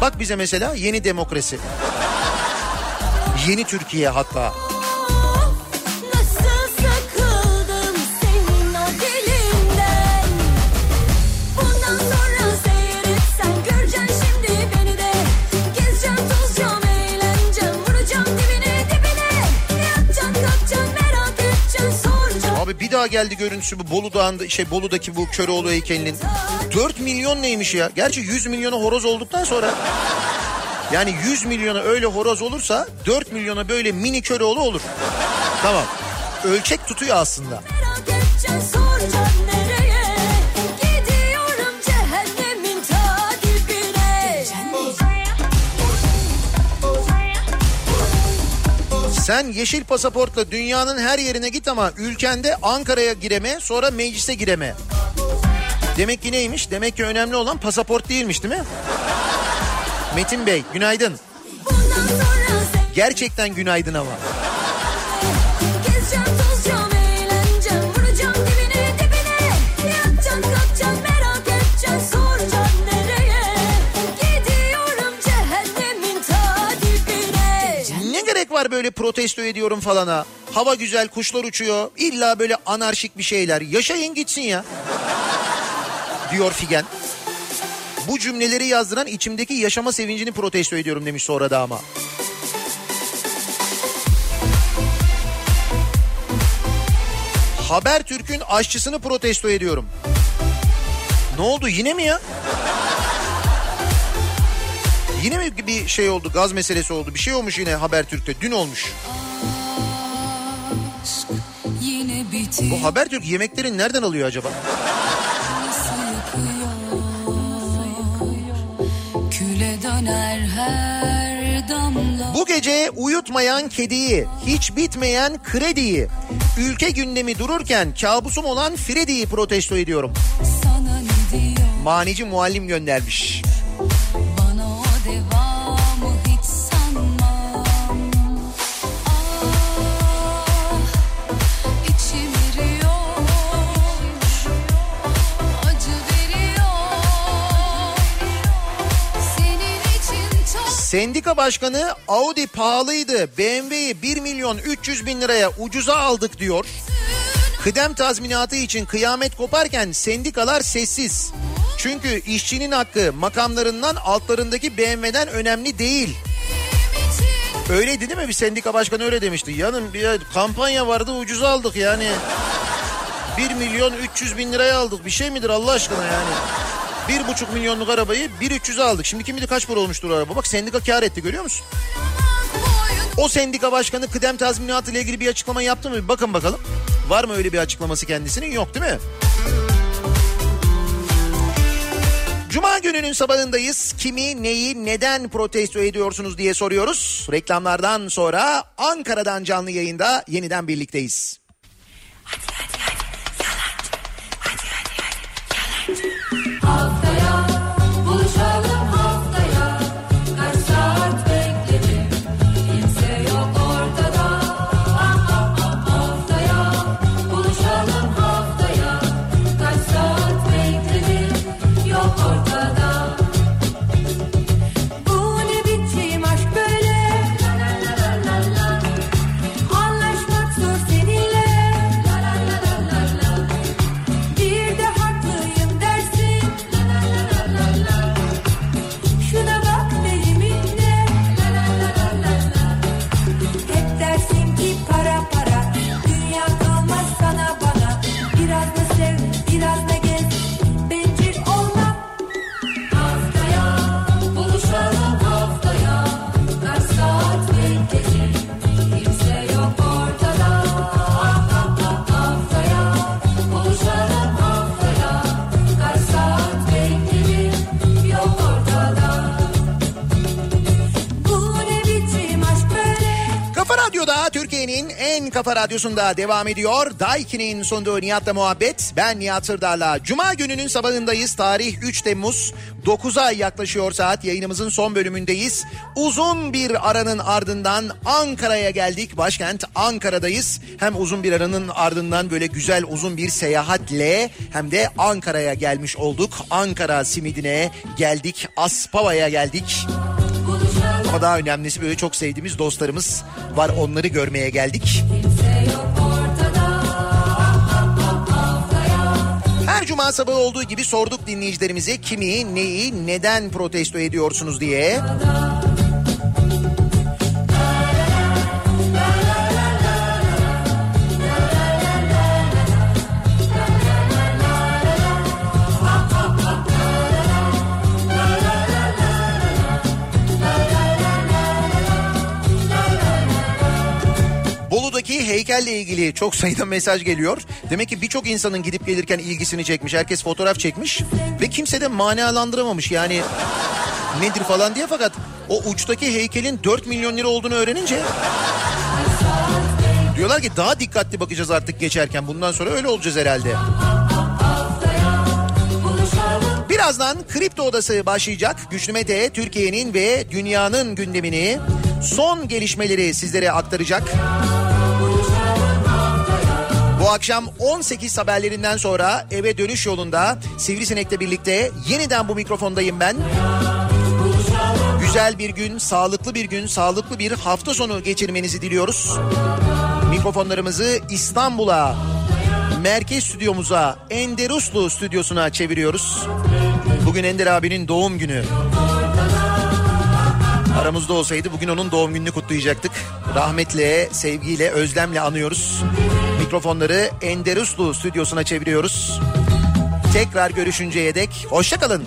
Bak bize mesela yeni demokrasi. Yeni Türkiye hatta. Geldi görüntüsü bu Bolu Dağı'nda şey Bolu'daki bu Köroğlu heykelinin. 4 milyon neymiş ya? Gerçi 100 milyona horoz olduktan sonra yani 100 milyona öyle horoz olursa 4 milyona böyle mini Köroğlu olur. Tamam. Ölçek tutuyor aslında. Merak Sen yeşil pasaportla dünyanın her yerine git ama ülkende Ankara'ya gireme sonra meclise gireme. Demek ki neymiş? Demek ki önemli olan pasaport değilmiş değil mi? Metin Bey günaydın. Gerçekten günaydın ama. Var böyle protesto ediyorum falana? Hava güzel, kuşlar uçuyor. İlla böyle anarşik bir şeyler. Yaşayın gitsin ya. Diyor Figen. Bu cümleleri yazdıran içimdeki yaşama sevincini protesto ediyorum demiş sonra da ama. Habertürk'ün aşçısını protesto ediyorum. Ne oldu yine mi ya? Yine mi bir şey oldu gaz meselesi oldu bir şey olmuş yine Habertürk'te dün olmuş. Bu Habertürk yemeklerini nereden alıyor acaba? Bu gece uyutmayan kediyi, hiç bitmeyen krediyi, ülke gündemi dururken kabusum olan Freddy'yi protesto ediyorum. Manici muallim göndermiş. Sendika başkanı Audi pahalıydı. BMW'yi 1 milyon 300 bin liraya ucuza aldık diyor. Kıdem tazminatı için kıyamet koparken sendikalar sessiz. Çünkü işçinin hakkı makamlarından altlarındaki BMW'den önemli değil. Öyleydi değil mi? Bir sendika başkanı öyle demişti. Yanım bir kampanya vardı ucuza aldık yani. 1 milyon 300 bin liraya aldık. Bir şey midir Allah aşkına yani? Bir buçuk milyonluk arabayı 1.300'e aldık. Şimdi kim bilir kaç para olmuştur araba. Bak sendika kar etti görüyor musun? O sendika başkanı kıdem tazminatı ile ilgili bir açıklama yaptı mı? Bakın bakalım. Var mı öyle bir açıklaması kendisinin? Yok değil mi? Cuma gününün sabahındayız. Kimi, neyi, neden protesto ediyorsunuz diye soruyoruz. Reklamlardan sonra Ankara'dan canlı yayında yeniden birlikteyiz. Haftaya buluşalım haftaya Kaç saat kafa radyosunda devam ediyor. Daiki'nin sunduğu Nihat'la muhabbet. Ben Nihat Sırdar'la. Cuma gününün sabahındayız. Tarih 3 Temmuz. 9'a yaklaşıyor saat. Yayınımızın son bölümündeyiz. Uzun bir aranın ardından Ankara'ya geldik. Başkent Ankara'dayız. Hem uzun bir aranın ardından böyle güzel uzun bir seyahatle hem de Ankara'ya gelmiş olduk. Ankara simidine geldik. Aspava'ya geldik. Ama daha önemlisi böyle çok sevdiğimiz dostlarımız var. Onları görmeye geldik. Her cuma sabahı olduğu gibi sorduk dinleyicilerimize kimi, neyi, neden protesto ediyorsunuz diye. Bolu'daki heykelle ilgili çok sayıda mesaj geliyor. Demek ki birçok insanın gidip gelirken ilgisini çekmiş. Herkes fotoğraf çekmiş ve kimse de manalandıramamış. Yani nedir falan diye fakat o uçtaki heykelin 4 milyon lira olduğunu öğrenince diyorlar ki daha dikkatli bakacağız artık geçerken. Bundan sonra öyle olacağız herhalde. Birazdan Kripto Odası başlayacak. Güçlü Mete Türkiye'nin ve dünyanın gündemini son gelişmeleri sizlere aktaracak. Bu akşam 18 haberlerinden sonra eve dönüş yolunda Sivrisinek'le birlikte yeniden bu mikrofondayım ben. Güzel bir gün, sağlıklı bir gün, sağlıklı bir hafta sonu geçirmenizi diliyoruz. Mikrofonlarımızı İstanbul'a, merkez stüdyomuza, Enderuslu stüdyosuna çeviriyoruz. Bugün Ender abinin doğum günü. Aramızda olsaydı bugün onun doğum gününü kutlayacaktık. Rahmetle, sevgiyle, özlemle anıyoruz. Mikrofonları Enderuslu stüdyosuna çeviriyoruz. Tekrar görüşünceye dek hoşçakalın.